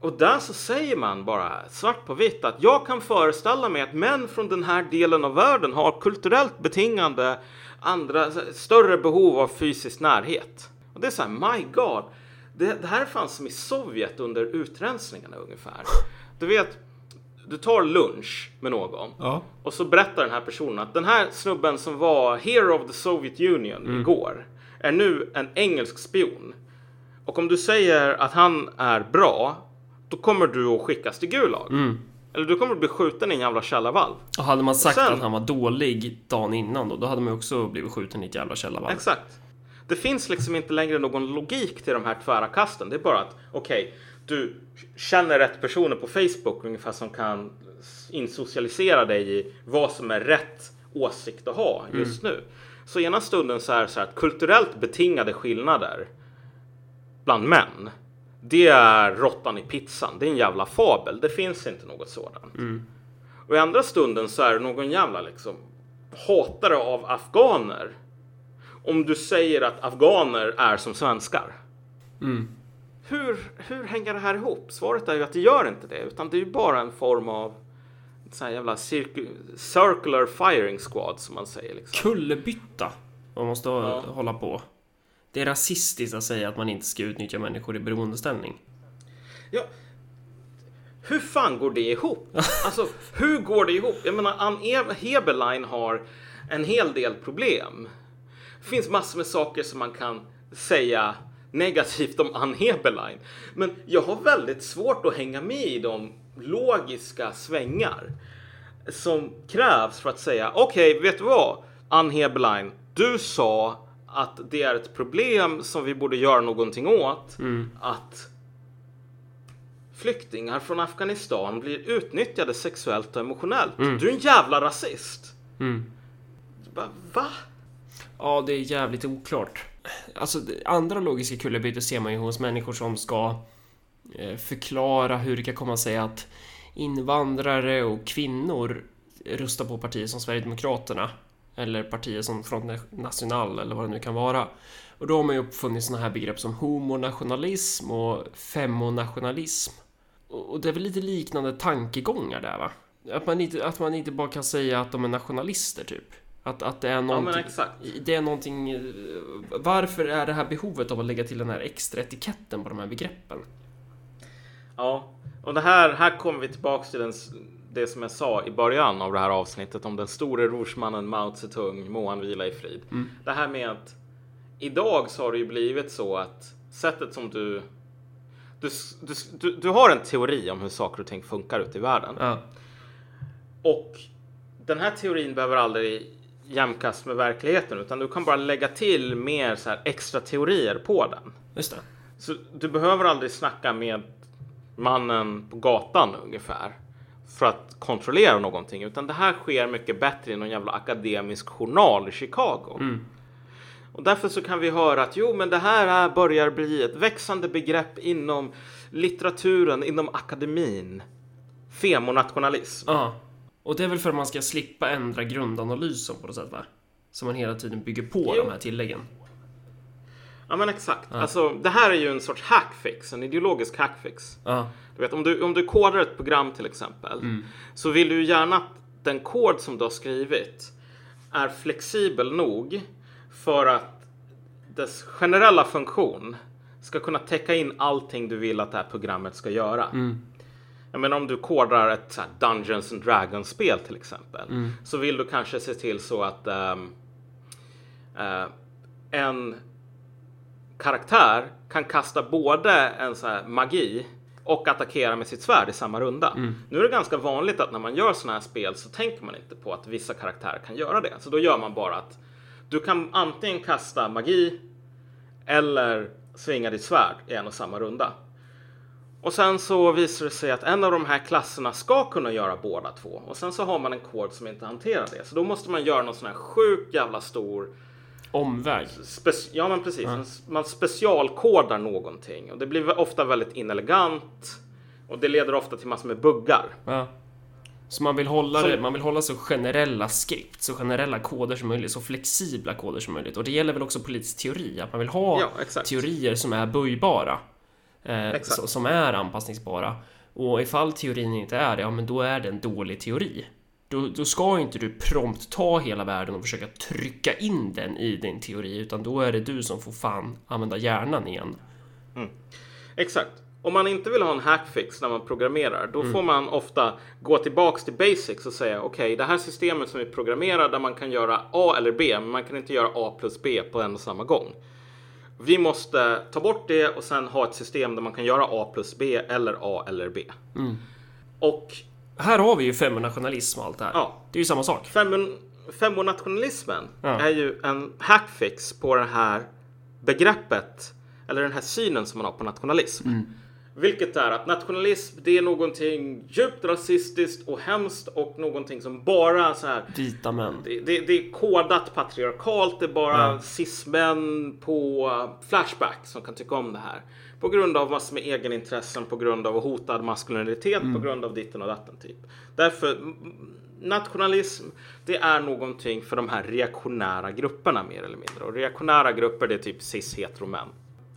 Och där så säger man bara svart på vitt att jag kan föreställa mig att män från den här delen av världen har kulturellt betingande andra, större behov av fysisk närhet. Och det är så här, my God. Det, det här fanns som i Sovjet under utrensningarna ungefär. Du vet, du tar lunch med någon ja. och så berättar den här personen att den här snubben som var hero of the Soviet Union mm. igår är nu en engelsk spion. Och om du säger att han är bra, då kommer du att skickas till Gulag. Mm. Eller du kommer att bli skjuten i en jävla källarvalv. Och hade man sagt sen, att han var dålig dagen innan då, då hade man också blivit skjuten i ett jävla källarvalv. Exakt. Det finns liksom inte längre någon logik till de här tvära kasten. Det är bara att okej, okay, du känner rätt personer på Facebook ungefär som kan insocialisera dig i vad som är rätt åsikt att ha just mm. nu. Så ena stunden så är det så här att kulturellt betingade skillnader bland män. Det är råttan i pizzan. Det är en jävla fabel. Det finns inte något sådant. Mm. Och i andra stunden så är det någon jävla liksom hatare av afghaner om du säger att afghaner är som svenskar. Mm. Hur, hur hänger det här ihop? Svaret är ju att det gör inte det, utan det är ju bara en form av sån här jävla circular firing squad som man säger. Liksom. Kullerbytta. Man måste ja. hålla på. Det är rasistiskt att säga att man inte ska utnyttja människor i beroendeställning. Ja, hur fan går det ihop? Alltså, hur går det ihop? Jag menar, Ann Heberlein har en hel del problem. Det finns massor med saker som man kan säga negativt om Ann Heberlein. Men jag har väldigt svårt att hänga med i de logiska svängar som krävs för att säga okej, okay, vet du vad? Ann Heberlein, du sa att det är ett problem som vi borde göra någonting åt. Mm. Att flyktingar från Afghanistan blir utnyttjade sexuellt och emotionellt. Mm. Du är en jävla rasist. Mm. Bara, va? Ja, det är jävligt oklart. Alltså, andra logiska kullerbyttor ser man ju hos människor som ska eh, förklara hur det kan komma sig att invandrare och kvinnor röstar på partier som Sverigedemokraterna eller partier som Front National eller vad det nu kan vara. Och då har man ju uppfunnit sådana här begrepp som homonationalism och femonationalism. Och det är väl lite liknande tankegångar där va? Att man inte, att man inte bara kan säga att de är nationalister typ. Att, att det är någonting... Ja, det är någonting... Varför är det här behovet av att lägga till den här extra etiketten på de här begreppen? Ja, och det här, här kommer vi tillbaks till den, det som jag sa i början av det här avsnittet om den store rorsmannen Mao Zedong, må han vila i frid. Mm. Det här med att idag så har det ju blivit så att sättet som du du, du, du, du har en teori om hur saker och ting funkar ute i världen. Ja. Och den här teorin behöver aldrig jämkast med verkligheten utan du kan bara lägga till mer så här extra teorier på den. Just det. Så du behöver aldrig snacka med mannen på gatan ungefär för att kontrollera någonting utan det här sker mycket bättre i någon jävla akademisk journal i Chicago. Mm. Och därför så kan vi höra att jo, men det här börjar bli ett växande begrepp inom litteraturen, inom akademin. Femonationalism. Ja. Och det är väl för att man ska slippa ändra grundanalysen på något sätt, va? Så man hela tiden bygger på jo. de här tilläggen. Ja, men exakt. Ja. Alltså, det här är ju en sorts hackfix, en ideologisk hackfix. Ja. Du vet, om du, om du kodar ett program till exempel, mm. så vill du gärna att den kod som du har skrivit är flexibel nog för att dess generella funktion ska kunna täcka in allting du vill att det här programmet ska göra. Mm. Jag menar om du kodar ett så Dungeons and Dragons-spel till exempel mm. så vill du kanske se till så att um, uh, en karaktär kan kasta både en så magi och attackera med sitt svärd i samma runda. Mm. Nu är det ganska vanligt att när man gör sådana här spel så tänker man inte på att vissa karaktärer kan göra det. Så då gör man bara att du kan antingen kasta magi eller svinga ditt svärd i en och samma runda. Och sen så visar det sig att en av de här klasserna ska kunna göra båda två. Och sen så har man en kod som inte hanterar det. Så då måste man göra någon sån här sjuk jävla stor Omväg. Ja, men precis. Man specialkodar någonting och det blir ofta väldigt inelegant och det leder ofta till massor med buggar. Ja. Så man vill hålla Som- det, man vill hålla så generella skript, så generella koder som möjligt, så flexibla koder som möjligt. Och det gäller väl också politisk teori, att man vill ha Ja, teorier som är böjbara. Eh, som är anpassningsbara. Och ifall teorin inte är det, ja men då är det en dålig teori. Då, då ska inte du prompt ta hela världen och försöka trycka in den i din teori, utan då är det du som får fan använda hjärnan igen. Exakt. Om man inte vill ha en hackfix när man programmerar, då Mm. får man ofta gå tillbaks till basics och säga okej, det här systemet som vi programmerar där man kan göra A eller B, men man kan inte göra A plus B på en och samma gång. Vi måste ta bort det och sen ha ett system där man kan göra A plus B eller A eller B. Mm. Och Här har vi ju feminationalism och allt det här. Ja. Det är ju samma sak. Femon, femonationalismen Ja. är ju en hackfix på det här begreppet eller den här synen som man har på nationalism. Vilket är att nationalism, det är någonting djupt rasistiskt och hemskt och någonting som bara så här Vita män. det, det, det är kodat patriarkalt, det är bara cis-män på Flashback som kan tycka om det här. På grund av massor med egenintressen, på grund av hotad maskulinitet, på grund av ditten och datten typ. Därför, mm, nationalism, det är någonting för de här reaktionära grupperna mer eller mindre. Och reaktionära grupper, det är typ cis-heteromän.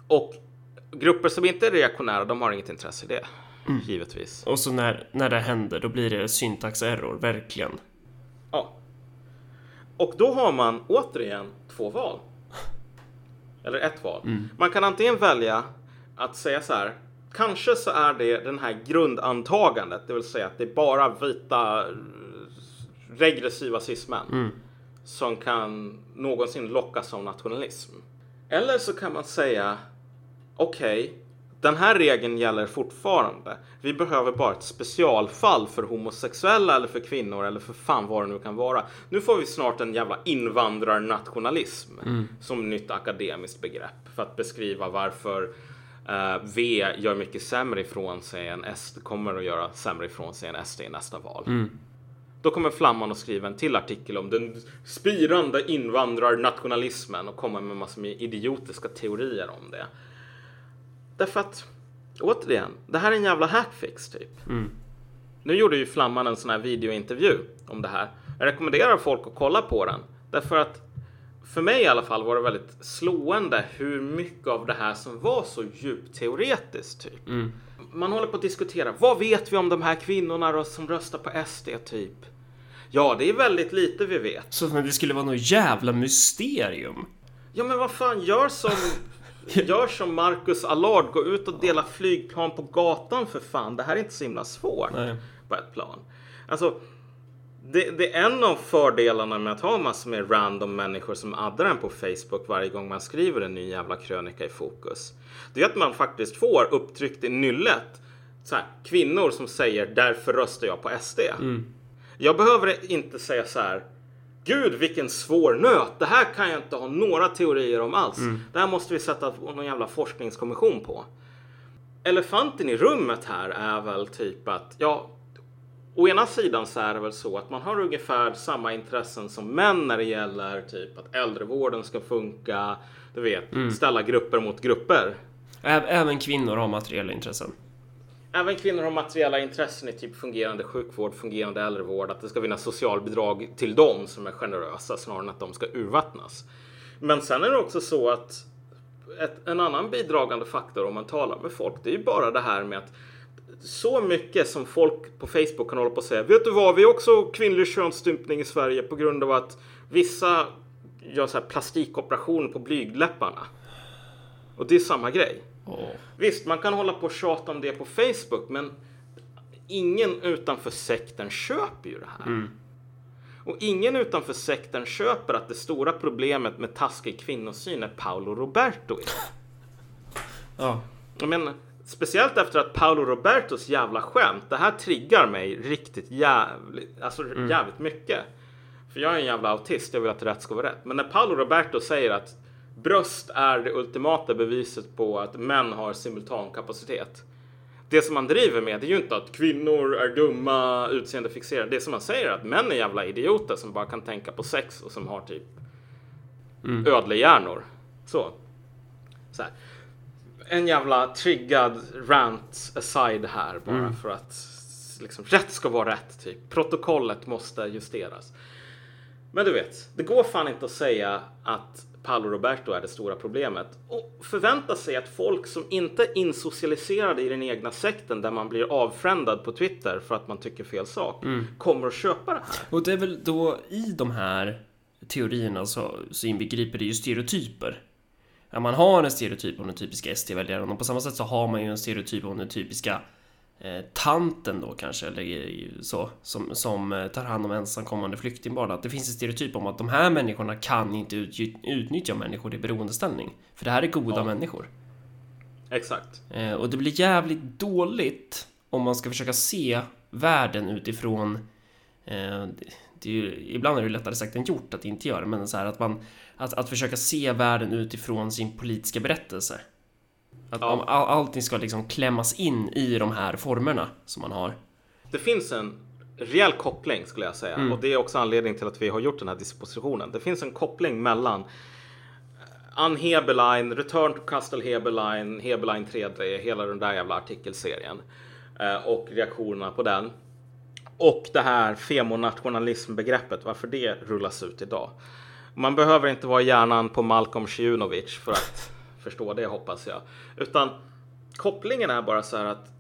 Och grupper som inte är reaktionära, de har inget intresse i det. Givetvis. Och så när, när det händer, då blir det syntax error, verkligen. Ja. Och då har man återigen två val. Eller ett val. Man kan antingen välja att säga så här. Kanske så är det den här grundantagandet, det vill säga att det är bara vita eh, regressiva cismän som kan någonsin lockas av nationalism. Eller så kan man säga okej, den här regeln gäller fortfarande. Vi behöver bara ett specialfall för homosexuella eller för kvinnor eller för fan vad det nu kan vara. Nu får vi snart en jävla invandrarnationalism som nytt akademiskt begrepp för att beskriva varför eh, V gör mycket sämre ifrån sig än SD kommer att göra sämre ifrån sig än SD i nästa val. Då kommer Flamman att skriva en till artikel om den spirande invandrarnationalismen och komma med massor med idiotiska teorier om det. Därför att, återigen, det här är en jävla hackfix typ. Nu gjorde ju Flamman en sån här videointervju om det här. Jag rekommenderar folk att kolla på den. Därför att för mig i alla fall var det väldigt slående hur mycket av det här som var så djupt teoretiskt typ. Man håller på att diskutera, vad vet vi om de här kvinnorna som röstar på SD typ? Ja, det är väldigt lite vi vet. Så att det skulle vara något jävla mysterium. Ja, men vad fan, gör som, gör som Marcus Allard, gå ut och dela flygplan på gatan för fan. Det här är inte så himla svårt Nej. på ett plan. Alltså, det, det är en av fördelarna med att ha massor med random människor som addar en på Facebook varje gång man skriver en ny jävla krönika i fokus. Det är att man faktiskt får upptryckt i nyllet så här, kvinnor som säger därför röstar jag på SD. Jag behöver inte säga så här Gud vilken svår nöt. Det här kan jag inte ha några teorier om alls. Det här måste vi sätta någon jävla forskningskommission på. Elefanten i rummet här är väl typ att ja, å ena sidan så är det väl så att man har ungefär samma intressen som män när det gäller typ att äldrevården ska funka. Du vet, ställa grupper mot grupper. Även kvinnor har materiella intressen. Även kvinnor har materiella intressen i typ fungerande sjukvård, fungerande äldrevård, att det ska finnas socialbidrag till dem som är generösa snarare än att de ska urvattnas. Men sen är det också så att ett, en annan bidragande faktor om man talar med folk, det är ju bara det här med att så mycket som folk på Facebook kan hålla på och säga. Vet du vad, vi har också kvinnlig könsstympning i Sverige på grund av att vissa gör så här plastikoperationer på blygdläpparna. Och det är samma grej. Åh. Visst, man kan hålla på och tjata om det på Facebook, men ingen utanför sekten köper ju det här. Och ingen utanför sekten köper att det stora problemet med taskig kvinnosyn är Paolo Roberto. Ja. Menar, speciellt efter att Paolo Robertos jävla skämt, det här triggar mig riktigt jävligt, alltså jävligt mycket. För jag är en jävla autist, jag vill att rätt ska vara rätt. Men när Paolo Roberto säger att bröst är det ultimata beviset på att män har simultankapacitet. det som man driver med det är ju inte att kvinnor är dumma, utseendefixerade. Det som man säger är att män är jävla idioter som bara kan tänka på sex och som har typ mm. ödlehjärnor. Så. Så här. En jävla triggad rant aside här bara mm. för att liksom, rätt ska vara rätt. Typ. Protokollet måste justeras. Men du vet, det går fan inte att säga att Paolo Roberto är det stora problemet och förvänta sig att folk som inte är insocialiserade i den egna sekten där man blir avfrändad på Twitter för att man tycker fel sak mm. kommer att köpa det här. Och det är väl då i de här teorierna så, så inbegriper det ju stereotyper. Ja, man har en stereotyp om den typiska SD-väljaren och på samma sätt så har man ju en stereotyp om den typiska tanten då kanske, eller så, som, som eh, tar hand om ensamkommande flyktingbarn. Att det finns en stereotyp om att de här människorna kan inte ut, utnyttja människor i beroendeställning. För det här är goda ja. människor. Exakt. Eh, och det blir jävligt dåligt om man ska försöka se världen utifrån eh, det är ju, ibland är det lättare sagt än gjort att inte göra men så här att man att, att försöka se världen utifrån sin politiska berättelse. Att ja. all, allting ska liksom klämmas in i de här formerna som man har. Det finns en rejäl koppling skulle jag säga mm. och det är också anledningen till att vi har gjort den här dispositionen. Det finns en koppling mellan Ann Heberlein, Return to Castle Heberlein, Heberlein 3D, hela den där jävla artikelserien eh, och reaktionerna på den. Och det här femonationalismbegreppet, varför det rullas ut idag. Man behöver inte vara hjärnan på Malcolm Sjunovic för att förstå det hoppas jag. Utan kopplingen är bara så här att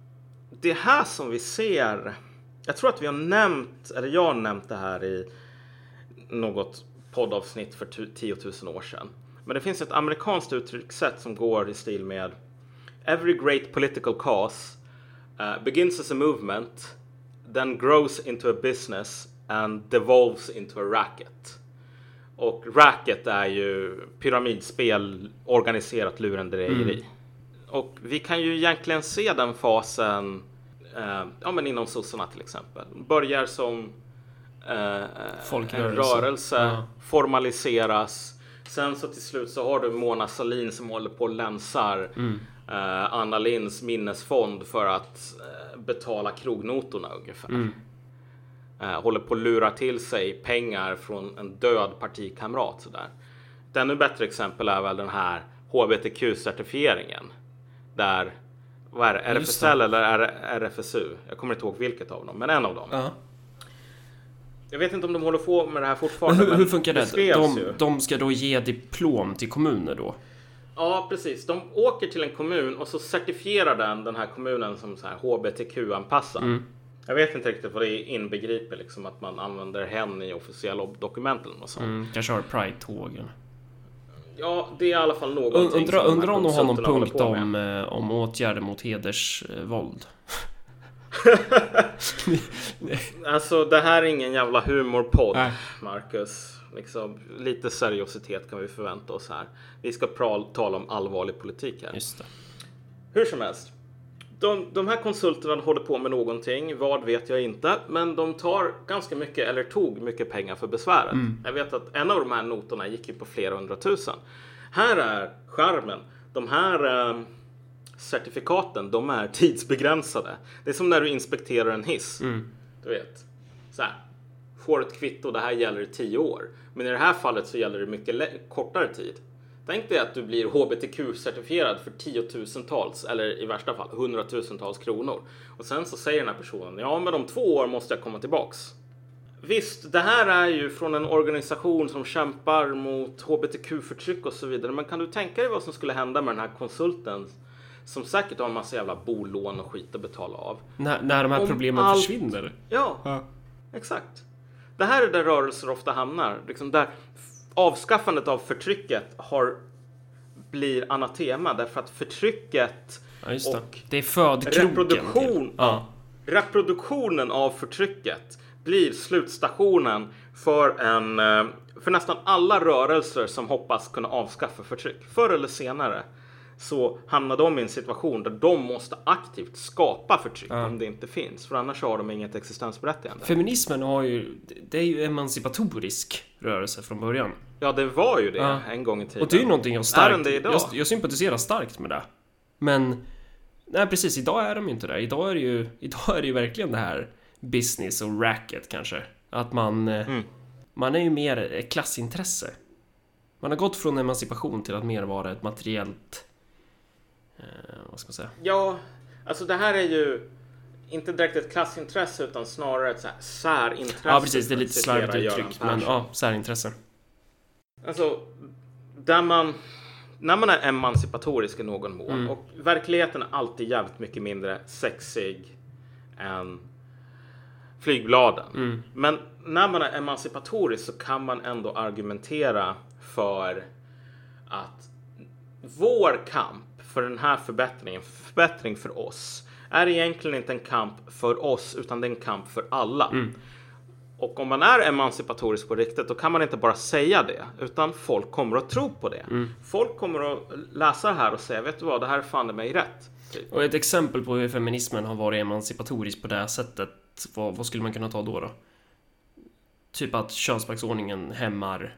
det här som vi ser. Jag tror att vi har nämnt, eller jag har nämnt det här i något poddavsnitt för 10 000 år sedan. Men det finns ett amerikanskt uttryckssätt som går i stil med Every great political cause uh, begins as a movement, then grows into a business and devolves into a racket. Och racket är ju pyramidspel, organiserat lurendrejeri. Mm. Och vi kan ju egentligen se den fasen eh, ja, men inom sossarna till exempel. Börjar som eh, en rörelse, ja. formaliseras. Sen så till slut så har du Mona Salin som håller på och länsar mm. eh, Anna Linds minnesfond för att eh, betala krognotorna ungefär. Mm håller på att lura till sig pengar från en död partikamrat. Sådär. Ett ännu bättre exempel är väl den här HBTQ-certifieringen. Där, vad är det, RFSL det. eller RFSU? Jag kommer inte ihåg vilket av dem, men en av dem. Uh -huh. Jag vet inte om de håller på med det här fortfarande. Hur, hur funkar det? det de, de ska då ge diplom till kommuner då? Ja, precis. De åker till en kommun och så certifierar den den här kommunen som så här HBTQ-anpassad. Mm. Jag vet inte riktigt vad det inbegriper, liksom att man använder hen i officiella dokument eller något sånt. Mm, kanske har Pride-tågen. Ja, det är i alla fall någonting Undrar undra om de har någon punkt om, eh, om åtgärder mot hedersvåld. alltså, det här är ingen jävla humorpodd, Marcus. Liksom, lite seriositet kan vi förvänta oss här. Vi ska tala om allvarlig politik här. Hur som helst de, de här konsulterna håller på med någonting. Vad vet jag inte. Men de tar ganska mycket, eller tog mycket pengar för besväret. Mm. Jag vet att en av de här notorna gick ju på flera hundratusen. Här är skärmen. De här eh, certifikaten, de är tidsbegränsade. Det är som när du inspekterar en hiss. Mm. Du vet. Så här. Får ett kvitto, det här gäller i tio år. Men i det här fallet så gäller det mycket kortare tid. Tänk dig att du blir HBTQ-certifierad för tiotusentals eller i värsta fall hundratusentals kronor. Och sen så säger den här personen, ja men om två år måste jag komma tillbaks. Visst, det här är ju från en organisation som kämpar mot HBTQ-förtryck och så vidare. Men kan du tänka dig vad som skulle hända med den här konsulten som säkert har en massa jävla bolån och skit att betala av. När, när de här Om problemen allt... försvinner? Ja, ja, exakt. Det här är där rörelser ofta hamnar. Liksom där avskaffandet av förtrycket har blir anatema därför att förtrycket ja, det. och det är reproduktion, ja. reproduktionen av förtrycket blir slutstationen för en eh, för nästan alla rörelser som hoppas kunna avskaffa förtryck. Förr eller senare så hamnar de i en situation där de måste aktivt skapa förtryck ja. om det inte finns. För annars har de inget existensberättigande. Feminismen har ju, det är ju emancipatorisk rörelse från början. Ja, det var ju det ja. en gång i tiden. Och det är ju någonting jag starkt, jag, jag sympatiserar starkt med det. Men Nej, precis. Idag är de ju inte det. Idag är det ju, idag är det ju verkligen det här business och racket kanske. Att man, eh, Mm. man är ju mer ett klassintresse. Man har gått från emancipation till att mer vara ett materiellt... Eh, vad ska man säga? Ja, alltså det här är ju inte direkt ett klassintresse utan snarare ett så här särintresse. Ja, precis. Det är lite slarvigt uttryck, men ja, särintresse. Alltså, där man, när man är emancipatorisk i någon mån Mm. och verkligheten är alltid jävligt mycket mindre sexig än flygbladen. Mm. Men när man är emancipatorisk så kan man ändå argumentera för att vår kamp för den här förbättringen, förbättring för oss, är egentligen inte en kamp för oss utan det är en kamp för alla. Mm. Och om man är emancipatorisk på riktigt då kan man inte bara säga det utan folk kommer att tro på det. Mm. Folk kommer att läsa det här och säga vet du vad, det här är fan i mig rätt. Typ. Och ett exempel på hur feminismen har varit emancipatorisk på det här sättet, vad, vad skulle man kunna ta då? då? Typ att könsmaktsordningen hämmar...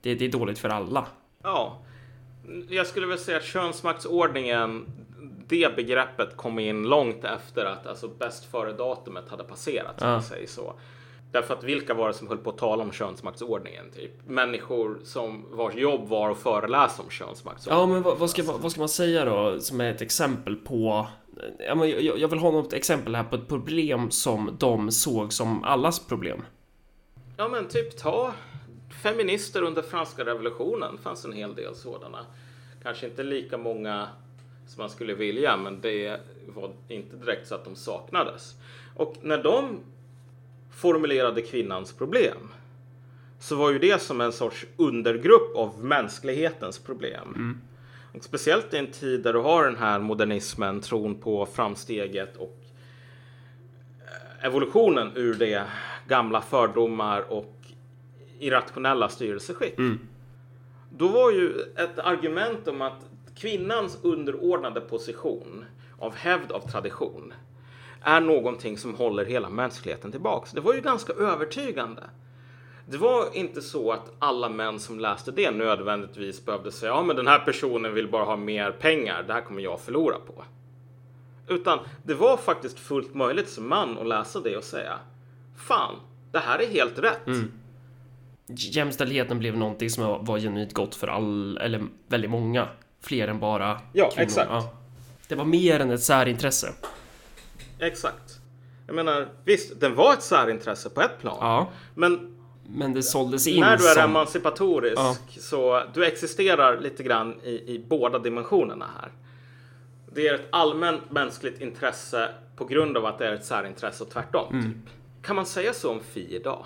Det, det är dåligt för alla. Ja, jag skulle väl säga att könsmaktsordningen, det begreppet kom in långt efter att alltså bäst före datumet hade passerat, Ja. säger så. Därför att vilka var det som höll på att tala om könsmaktsordningen? Typ? Människor som vars jobb var att föreläsa om könsmaktsordningen. Ja, men vad, vad, ska, vad, vad ska man säga då som är ett exempel på... Ja, men jag, jag vill ha något exempel här på ett problem som de såg som allas problem. Ja, men typ ta feminister under franska revolutionen. Fanns en hel del sådana. Kanske inte lika många som man skulle vilja, men det var inte direkt så att de saknades. Och när de formulerade kvinnans problem så var ju det som en sorts undergrupp av mänsklighetens problem. Och speciellt i en tid där du har den här modernismen, tron på framsteget och eh, evolutionen ur det gamla fördomar och irrationella styrelseskick. Mm. Då var ju ett argument om att kvinnans underordnade position av hävd av tradition är någonting som håller hela mänskligheten tillbaks. Det var ju ganska övertygande. Det var inte så att alla män som läste det nödvändigtvis behövde säga ja men den här personen vill bara ha mer pengar, det här kommer jag förlora på. Utan det var faktiskt fullt möjligt som man att läsa det och säga fan, det här är helt rätt. Jämställdheten blev någonting som var genuint gott för all, eller väldigt många. Fler än bara Ja, kvinnor. exakt. Det var mer än ett särintresse. Exakt. Jag menar, visst, den var ett särintresse på ett plan. Ja, Men men det såldes in när du är som... emancipatorisk Ja. så du existerar lite grann i, i båda dimensionerna här. Det är ett allmänt mänskligt intresse på grund av att det är ett särintresse och tvärtom. Mm. Typ. Kan man säga så om Fi idag?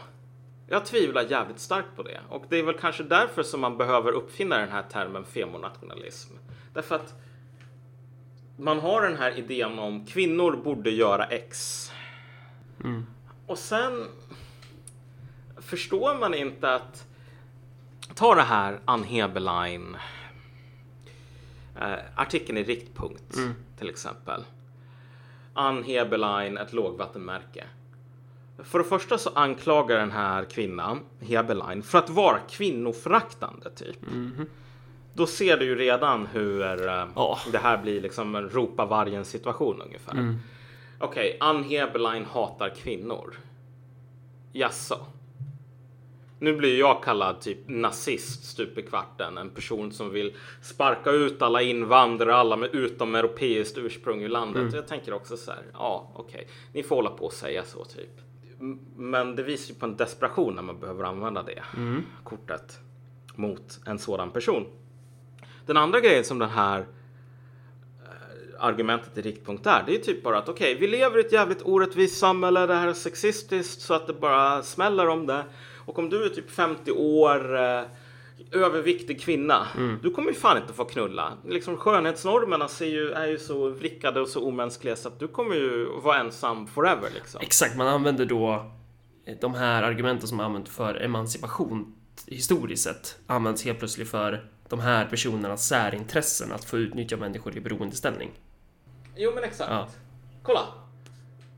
Jag tvivlar jävligt starkt på det. Och det är väl kanske därför som man behöver uppfinna den här termen femonationalism. Därför att man har den här idén om kvinnor borde göra X. Mm. Och sen förstår man inte att ta det här Ann Heberlein eh, artikeln i Riktpunkt Mm. till exempel. Ann Heberlein, ett lågvattenmärke. För det första så anklagar den här kvinnan, Heberlein, för att vara kvinnoföraktande typ. Då ser du ju redan hur Ja. det här blir liksom en ropa vargen situation ungefär. Okej, Ann Heberlein hatar kvinnor. Jaså? Nu blir jag kallad typ nazist stup i kvarten. En person som vill sparka ut alla invandrare, alla med utomeuropeiskt ursprung ur landet. Jag tänker också så här, ja okej, ni får hålla på och säga så typ. Men det visar ju på en desperation när man behöver använda det kortet mot en sådan person. Den andra grejen som den här eh, argumentet i riktpunkt är. Det är typ bara att okej, vi lever i ett jävligt orättvist samhälle. Det här är sexistiskt så att det bara smäller om det. Och om du är typ 50 år, eh, överviktig kvinna, du kommer ju fan inte få knulla. Liksom skönhetsnormerna ju, är ju så vrickade och så omänskliga så att du kommer ju vara ensam forever liksom. Exakt, man använder då de här argumenten som använt för emancipation historiskt sett används helt plötsligt för de här personernas särintressen att få utnyttja människor i beroendeställning. Jo men exakt. Ja. Kolla.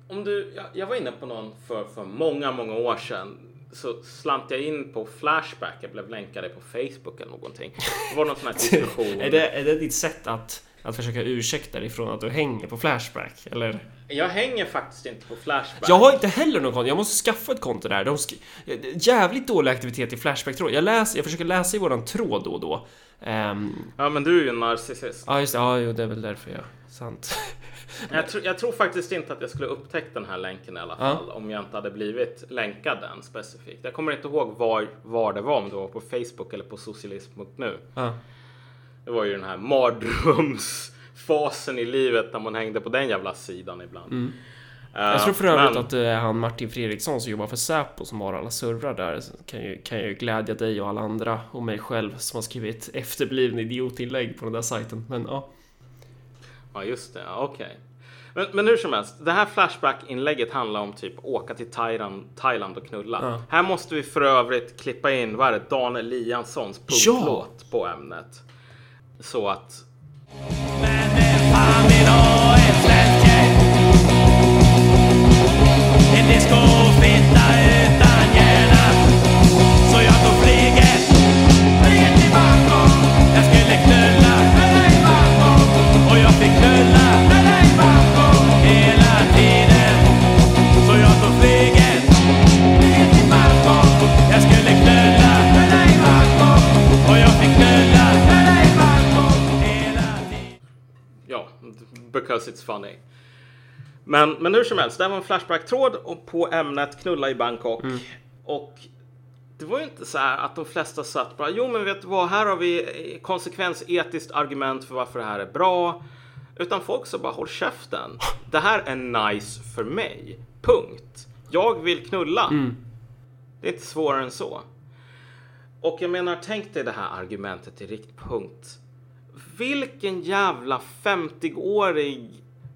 Om du, jag, jag var inne på någon för, för många, många år sedan. Så slant jag in på Flashback. Jag blev länkad på Facebook eller någonting. Det var någon sån här diskussion. är, det, är det ditt sätt att att försöka ursäkta dig från att du hänger på Flashback? Eller? Jag hänger faktiskt inte på Flashback. Jag har inte heller någon konto. Jag måste skaffa ett konto där. De jävligt dålig aktivitet i Flashback-tråd. Jag, läser, jag försöker läsa i våran tråd då och då. Ehm, Ja, men du är ju en narcissist. ja, just det. Ja, jo, det är väl därför jag... Sant. Jag, tr- jag tror faktiskt inte att jag skulle upptäckt den här länken i alla Ja. fall om jag inte hade blivit länkad den specifikt. Jag kommer inte ihåg var, var det var, om det var på Facebook eller på socialism.nu. Ja. Det var ju den här mardrömsfasen i livet när man hängde på den jävla sidan ibland. Mm. Eh, Jag tror för övrigt men- att det är han Martin Fredriksson som jobbar för Säpo som har alla servrar där. Kan ju, kan ju glädja dig och alla andra och mig själv som har skrivit efterbliven idiotinlägg på den där sajten. Men ja. Ja, just det. Ja, Okej. Men, men hur som helst, det här Flashback-inlägget handlar om typ åka till Thailand, Thailand och knulla. Ja. Här måste vi för övrigt klippa in, vad är det, Dan Eliassons Ja! punktlåt på ämnet. Så att... because it's funny. Men, men hur som helst, det var en Flashback-tråd på ämnet knulla i Bangkok. Och det var ju inte så här att de flesta satt bara, jo men vet du vad, här har vi konsekvensetiskt argument för varför det här är bra. Utan folk sa bara, håll käften. Det här är nice för mig. Punkt. Jag vill knulla. Det är inte svårare än så. Och jag menar, tänk dig det här argumentet i riktpunkt. Vilken jävla 50-årig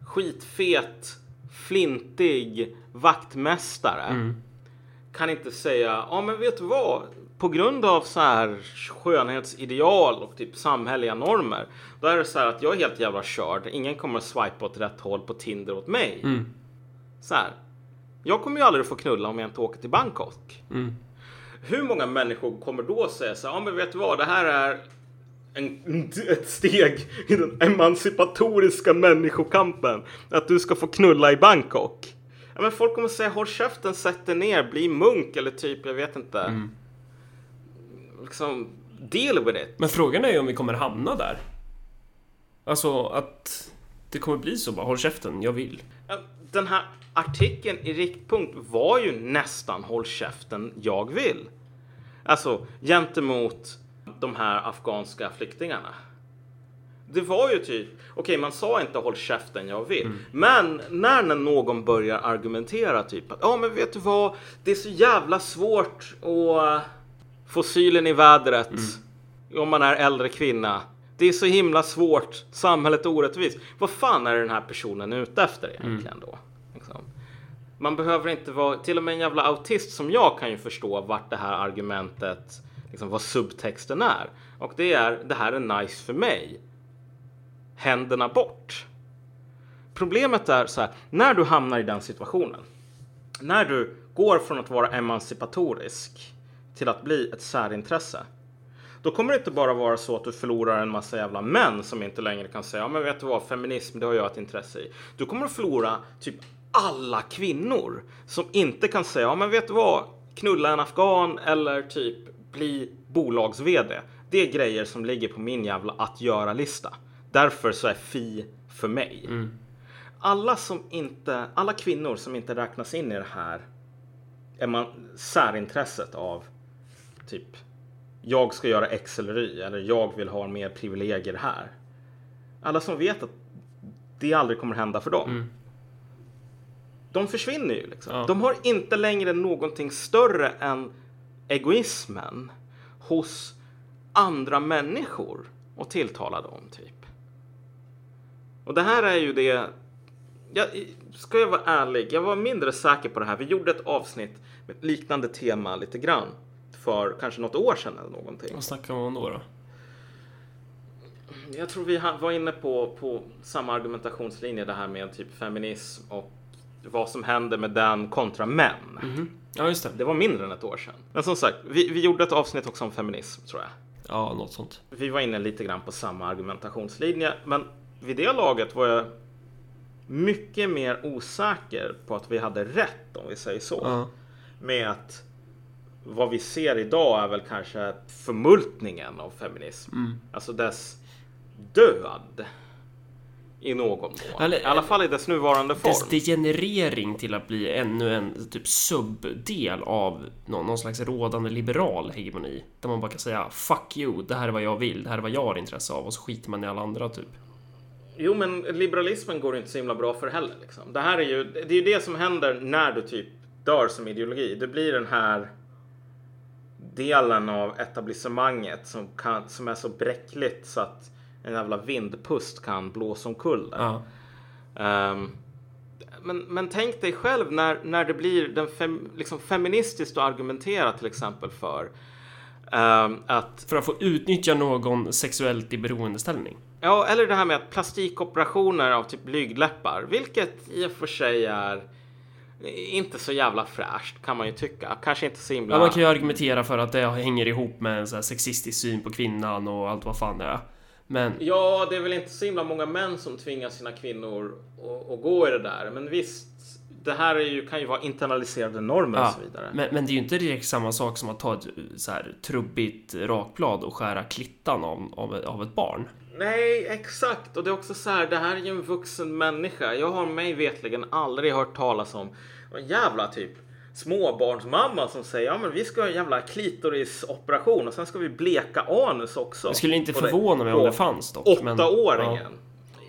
skitfet flintig vaktmästare kan inte säga, ja men vet du vad? På grund av så här skönhetsideal och typ samhälleliga normer. Då är det så här att jag är helt jävla körd. Ingen kommer att swipa åt rätt håll på Tinder åt mig. Så här. Jag kommer ju aldrig få knulla om jag inte åker till Bangkok. Hur många människor kommer då säga så här, ja men vet du vad, det här är en, ett steg i den emancipatoriska människokampen. Att du ska få knulla i Bangkok. Ja, men folk kommer säga håll käften, sätt dig ner, bli munk eller typ, jag vet inte. Liksom, deal with it. Men frågan är ju om vi kommer hamna där. Alltså att det kommer bli så bara, håll käften, jag vill. Den här artikeln i Riktpunkt var ju nästan håll käften, jag vill. Alltså gentemot de här afghanska flyktingarna. Det var ju typ, okej man sa inte håll käften, jag vill. Men när någon börjar argumentera typ att ja men vet du vad, det är så jävla svårt att få sylen i vädret om man är äldre kvinna. Det är så himla svårt, samhället är orättvist. Vad fan är den här personen ute efter egentligen då? Liksom. Man behöver inte vara, till och med en jävla autist som jag kan ju förstå vart det här argumentet, liksom vad subtexten är. Och det är, det här är nice för mig. Händerna bort. Problemet är så här, när du hamnar i den situationen, när du går från att vara emancipatorisk till att bli ett särintresse, då kommer det inte bara vara så att du förlorar en massa jävla män som inte längre kan säga, ja men vet du vad, feminism det har jag ett intresse i. Du kommer att förlora typ alla kvinnor som inte kan säga, ja men vet du vad, knulla en afghan eller typ bli bolags-vd. Det är grejer som ligger på min jävla att göra-lista. Därför så är fi för mig. Alla som inte, alla kvinnor som inte räknas in i det här är man särintresset av typ jag ska göra X eller Y eller jag vill ha mer privilegier här. Alla som vet att det aldrig kommer hända för dem. De försvinner ju liksom. Ja. De har inte längre någonting större än egoismen hos andra människor och tilltala dem typ. Och det här är ju det jag, ska jag vara ärlig, jag var mindre säker på det här. Vi gjorde ett avsnitt med ett liknande tema lite grann för kanske något år sedan eller någonting. Vad snackar man om då? då? Jag tror vi var inne på, på samma argumentationslinje det här med typ feminism och vad som händer med den kontra män. Ja, just det. Det var mindre än ett år sedan. Men som sagt, vi, vi gjorde ett avsnitt också om feminism tror jag. Ja, något sånt. Vi var inne lite grann på samma argumentationslinje, men vid det laget var jag mycket mer osäker på att vi hade rätt om vi säger så. Ja. Med att vad vi ser idag är väl kanske förmultningen av feminism. Alltså dess död. I någon mån. Eller- I alla fall i dess nuvarande form. Dess degenerering till att bli ännu en typ subdel av någon, någon slags rådande liberal hegemoni. Där man bara kan säga fuck you, det här är vad jag vill, det här är vad jag har intresse av och så skiter man i alla andra typ. Jo, men liberalismen går inte så himla bra för heller. Liksom. Det här är ju det, är ju det som händer när du typ dör som ideologi. Det blir den här delen av etablissemanget som, kan, som är så bräckligt så att en jävla vindpust kan blåsa omkull. Ja. Ehm, men, men tänk dig själv när, när det blir den fem, liksom feministiskt att argumentera till exempel för ehm, att För att få utnyttja någon sexuellt i beroendeställning. Ja, eller det här med att plastikoperationer av typ blygdläppar, vilket i och för sig är inte så jävla fräscht kan man ju tycka. Kanske inte så himla... Ja, man kan ju argumentera för att det hänger ihop med en så här sexistisk syn på kvinnan och allt vad fan det är. Men Ja, det är väl inte så himla många män som tvingar sina kvinnor att, att gå i det där. Men visst, det här är ju, kan ju vara internaliserade normer och Ja, så vidare. men, men det är ju inte direkt samma sak som att ta ett så här trubbigt rakblad och skära klittan av, av, av ett barn. Nej, exakt. Och det är också så här, det här är ju en vuxen människa. Jag har mig vetligen aldrig hört talas om en jävla typ småbarnsmamma som säger ja men vi ska ha en jävla klitorisoperation och sen ska vi bleka anus också. Det skulle inte förvåna mig om det fanns dock. men- Åttaåringen.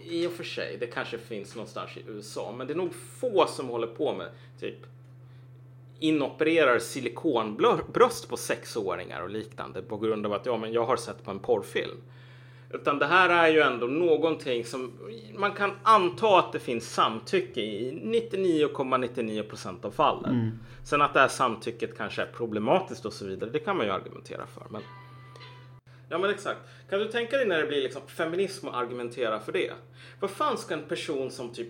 I och för sig, det kanske finns någonstans i USA, men det är nog få som håller på med typ inopererar silikonbröst på sexåringar och liknande på grund av att ja, men jag har sett på en porrfilm. Utan det här är ju ändå någonting som man kan anta att det finns samtycke i 99,99 procent av fallen. Sen att det här samtycket kanske är problematiskt och så vidare, det kan man ju argumentera för. Men... Ja men exakt. Kan du tänka dig när det blir liksom feminism och argumentera för det? Vad fan ska en person som typ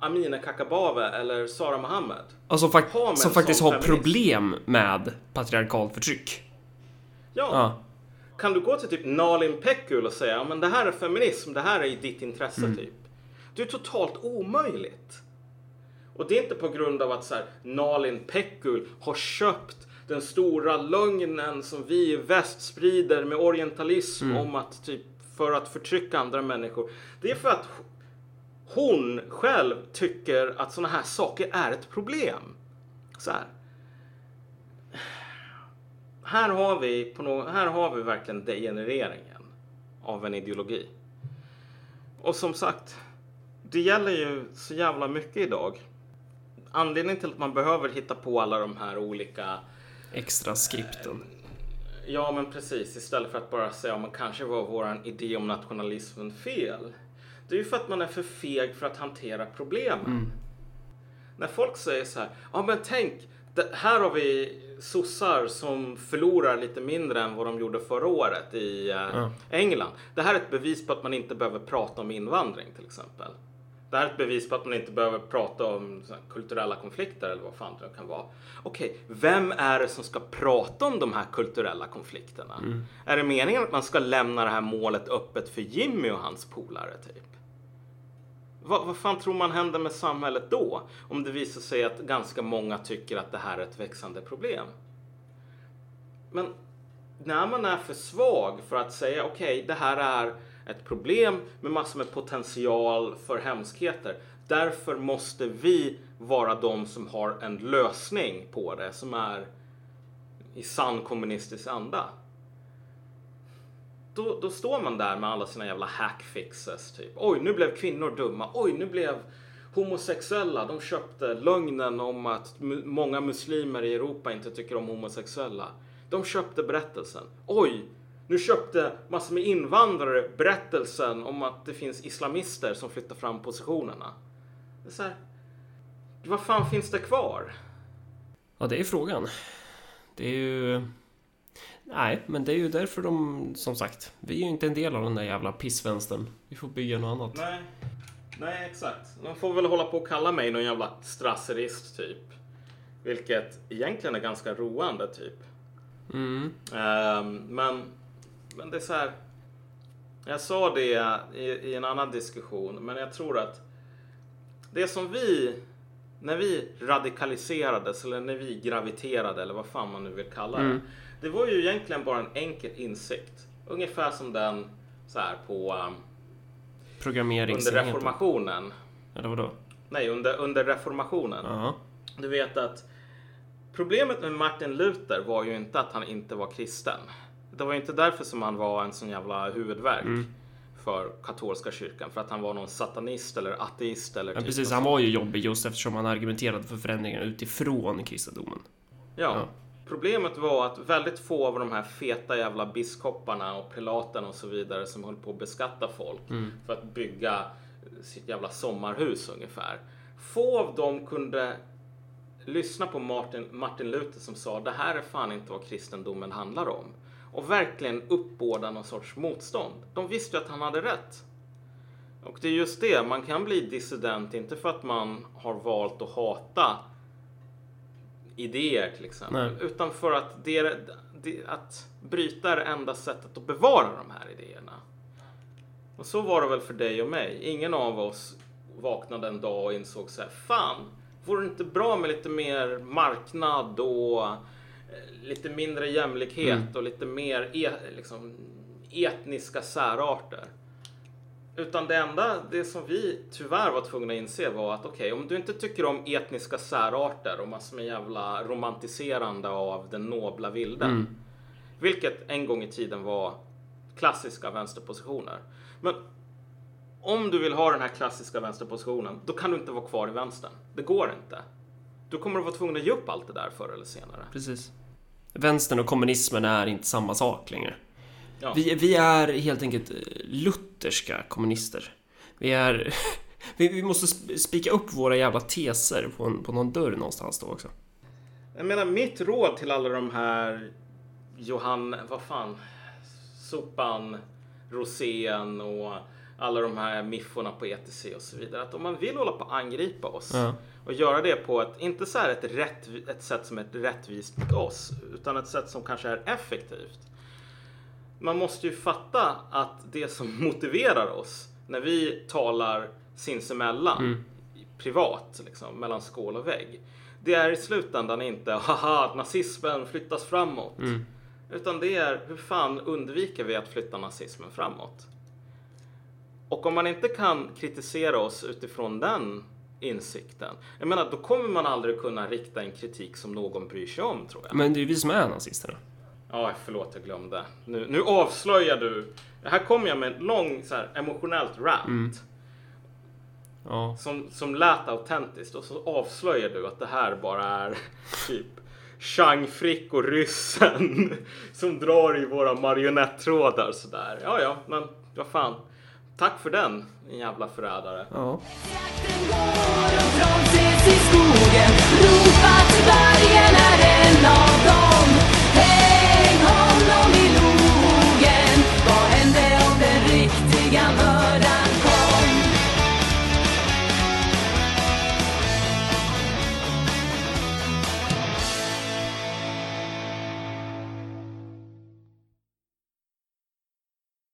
Amineh Kakabaveh eller Sara Mohammed Alltså fak- Ha som faktiskt har feminism. problem med patriarkalt förtryck. Ja. Ja. Kan du gå till typ Nalin Pekgul och säga men det här är feminism, det här är i ditt intresse typ. Det är totalt omöjligt. Och det är inte på grund av att så här, Nalin Pekgul har köpt den stora lögnen som vi i väst sprider med orientalism om att typ för att förtrycka andra människor. Det är för att hon själv tycker att sådana här saker är ett problem. Så här. Här har vi, på nå- här har vi verkligen degenereringen av en ideologi. Och som sagt, det gäller ju så jävla mycket idag. Anledningen till att man behöver hitta på alla de här olika Extra skripten. Ja, men precis. Istället för att bara säga om man kanske var våran idé om nationalismen fel. Det är ju för att man är för feg för att hantera problemen. När folk säger så här, ja men tänk, här har vi sossar som förlorar lite mindre än vad de gjorde förra året i eh, England. Det här är ett bevis på att man inte behöver prata om invandring till exempel. Det här är ett bevis på att man inte behöver prata om kulturella konflikter eller vad fan det kan vara. Okej, vem är det som ska prata om de här kulturella konflikterna? Är det meningen att man ska lämna det här målet öppet för Jimmy och hans polare typ? Vad, vad fan tror man händer med samhället då? Om det visar sig att ganska många tycker att det här är ett växande problem. Men när man är för svag för att säga okej, det här är ett problem med massor med potential för hemskheter. Därför måste vi vara de som har en lösning på det som är i sann kommunistisk anda. Då, då står man där med alla sina jävla hackfixes. Typ. Oj, nu blev kvinnor dumma. Oj, nu blev homosexuella. De köpte lögnen om att mu- många muslimer i Europa inte tycker om homosexuella. De köpte berättelsen. Oj, nu köpte massor med invandrare berättelsen om att det finns islamister som flyttar fram positionerna. Det är så här, vad fan finns det kvar? Ja, det är frågan. Det är ju... Nej, men det är ju därför de, som sagt, vi är ju inte en del av den där jävla pissvänstern. Vi får bygga något annat. Nej, nej exakt. De får väl hålla på och kalla mig någon jävla strasserist typ. Vilket egentligen är ganska roande typ. Mm. Ehm, men, men det är så här. Jag sa det i, i en annan diskussion, men jag tror att det som vi, när vi radikaliserades eller när vi graviterade eller vad fan man nu vill kalla det. Mm. Det var ju egentligen bara en enkel insikt. Ungefär som den så här på um, under Programmeringsenheten. reformationen. Eller vadå? Nej, under, under reformationen. Ja. Du vet att problemet med Martin Luther var ju inte att han inte var kristen. Det var ju inte därför som han var en sån jävla huvudvärk Mm. för katolska kyrkan. För att han var någon satanist eller ateist eller Ja, typ precis. Han var ju jobbig just eftersom han argumenterade för förändringar utifrån kristendomen. Ja. Ja. Problemet var att väldigt få av de här feta jävla biskoparna och prelaterna och så vidare som höll på att beskatta folk för att bygga sitt jävla sommarhus ungefär. Få av dem kunde lyssna på Martin, Martin Luther som sa det här är fan inte vad kristendomen handlar om. Och verkligen uppbåda någon sorts motstånd. De visste ju att han hade rätt. Och det är just det, man kan bli dissident inte för att man har valt att hata idéer till exempel. Nej. Utan för att, det det, att bryta är det enda sättet att bevara de här idéerna. Och så var det väl för dig och mig. Ingen av oss vaknade en dag och insåg så här, fan, vore det inte bra med lite mer marknad och eh, lite mindre jämlikhet och lite mer e, liksom, etniska särarter? Utan det enda, det som vi tyvärr var tvungna att inse var att okej, om du inte tycker om etniska särarter och massor med jävla romantiserande av den nobla vilden. Vilket en gång i tiden var klassiska vänsterpositioner. Men om du vill ha den här klassiska vänsterpositionen, då kan du inte vara kvar i vänstern. Det går inte. Du kommer att vara tvungen att ge upp allt det där förr eller senare. Precis. Vänstern och kommunismen är inte samma sak längre. Ja. Vi, vi är helt enkelt eh, lutherska kommunister. Vi är... Vi, vi måste sp- spika upp våra jävla teser på, en, på någon dörr någonstans då också. Jag menar, mitt råd till alla de här Johan, vad fan, Sopan, Rosén och alla de här mifforna på ETC och så vidare. Att om man vill hålla på att angripa oss Ja. och göra det på ett, inte så här ett, rätt, ett sätt som är rättvist mot oss, utan ett sätt som kanske är effektivt. Man måste ju fatta att det som motiverar oss när vi talar sinsemellan privat, liksom, mellan skål och vägg. Det är i slutändan inte haha, nazismen flyttas framåt. Utan det är hur fan undviker vi att flytta nazismen framåt? Och om man inte kan kritisera oss utifrån den insikten, jag menar då kommer man aldrig kunna rikta en kritik som någon bryr sig om tror jag. Men det är ju vi som är nazisterna. Ja, förlåt jag glömde. Nu, nu avslöjar du. Här kommer jag med en lång så här, emotionellt rant. Ja. Som, som lät autentiskt och så avslöjar du att det här bara är typ Chang Frick och ryssen som drar i våra marionettrådar sådär. Ja, ja, men vad fan. Tack för den, en jävla förrädare. Ja. got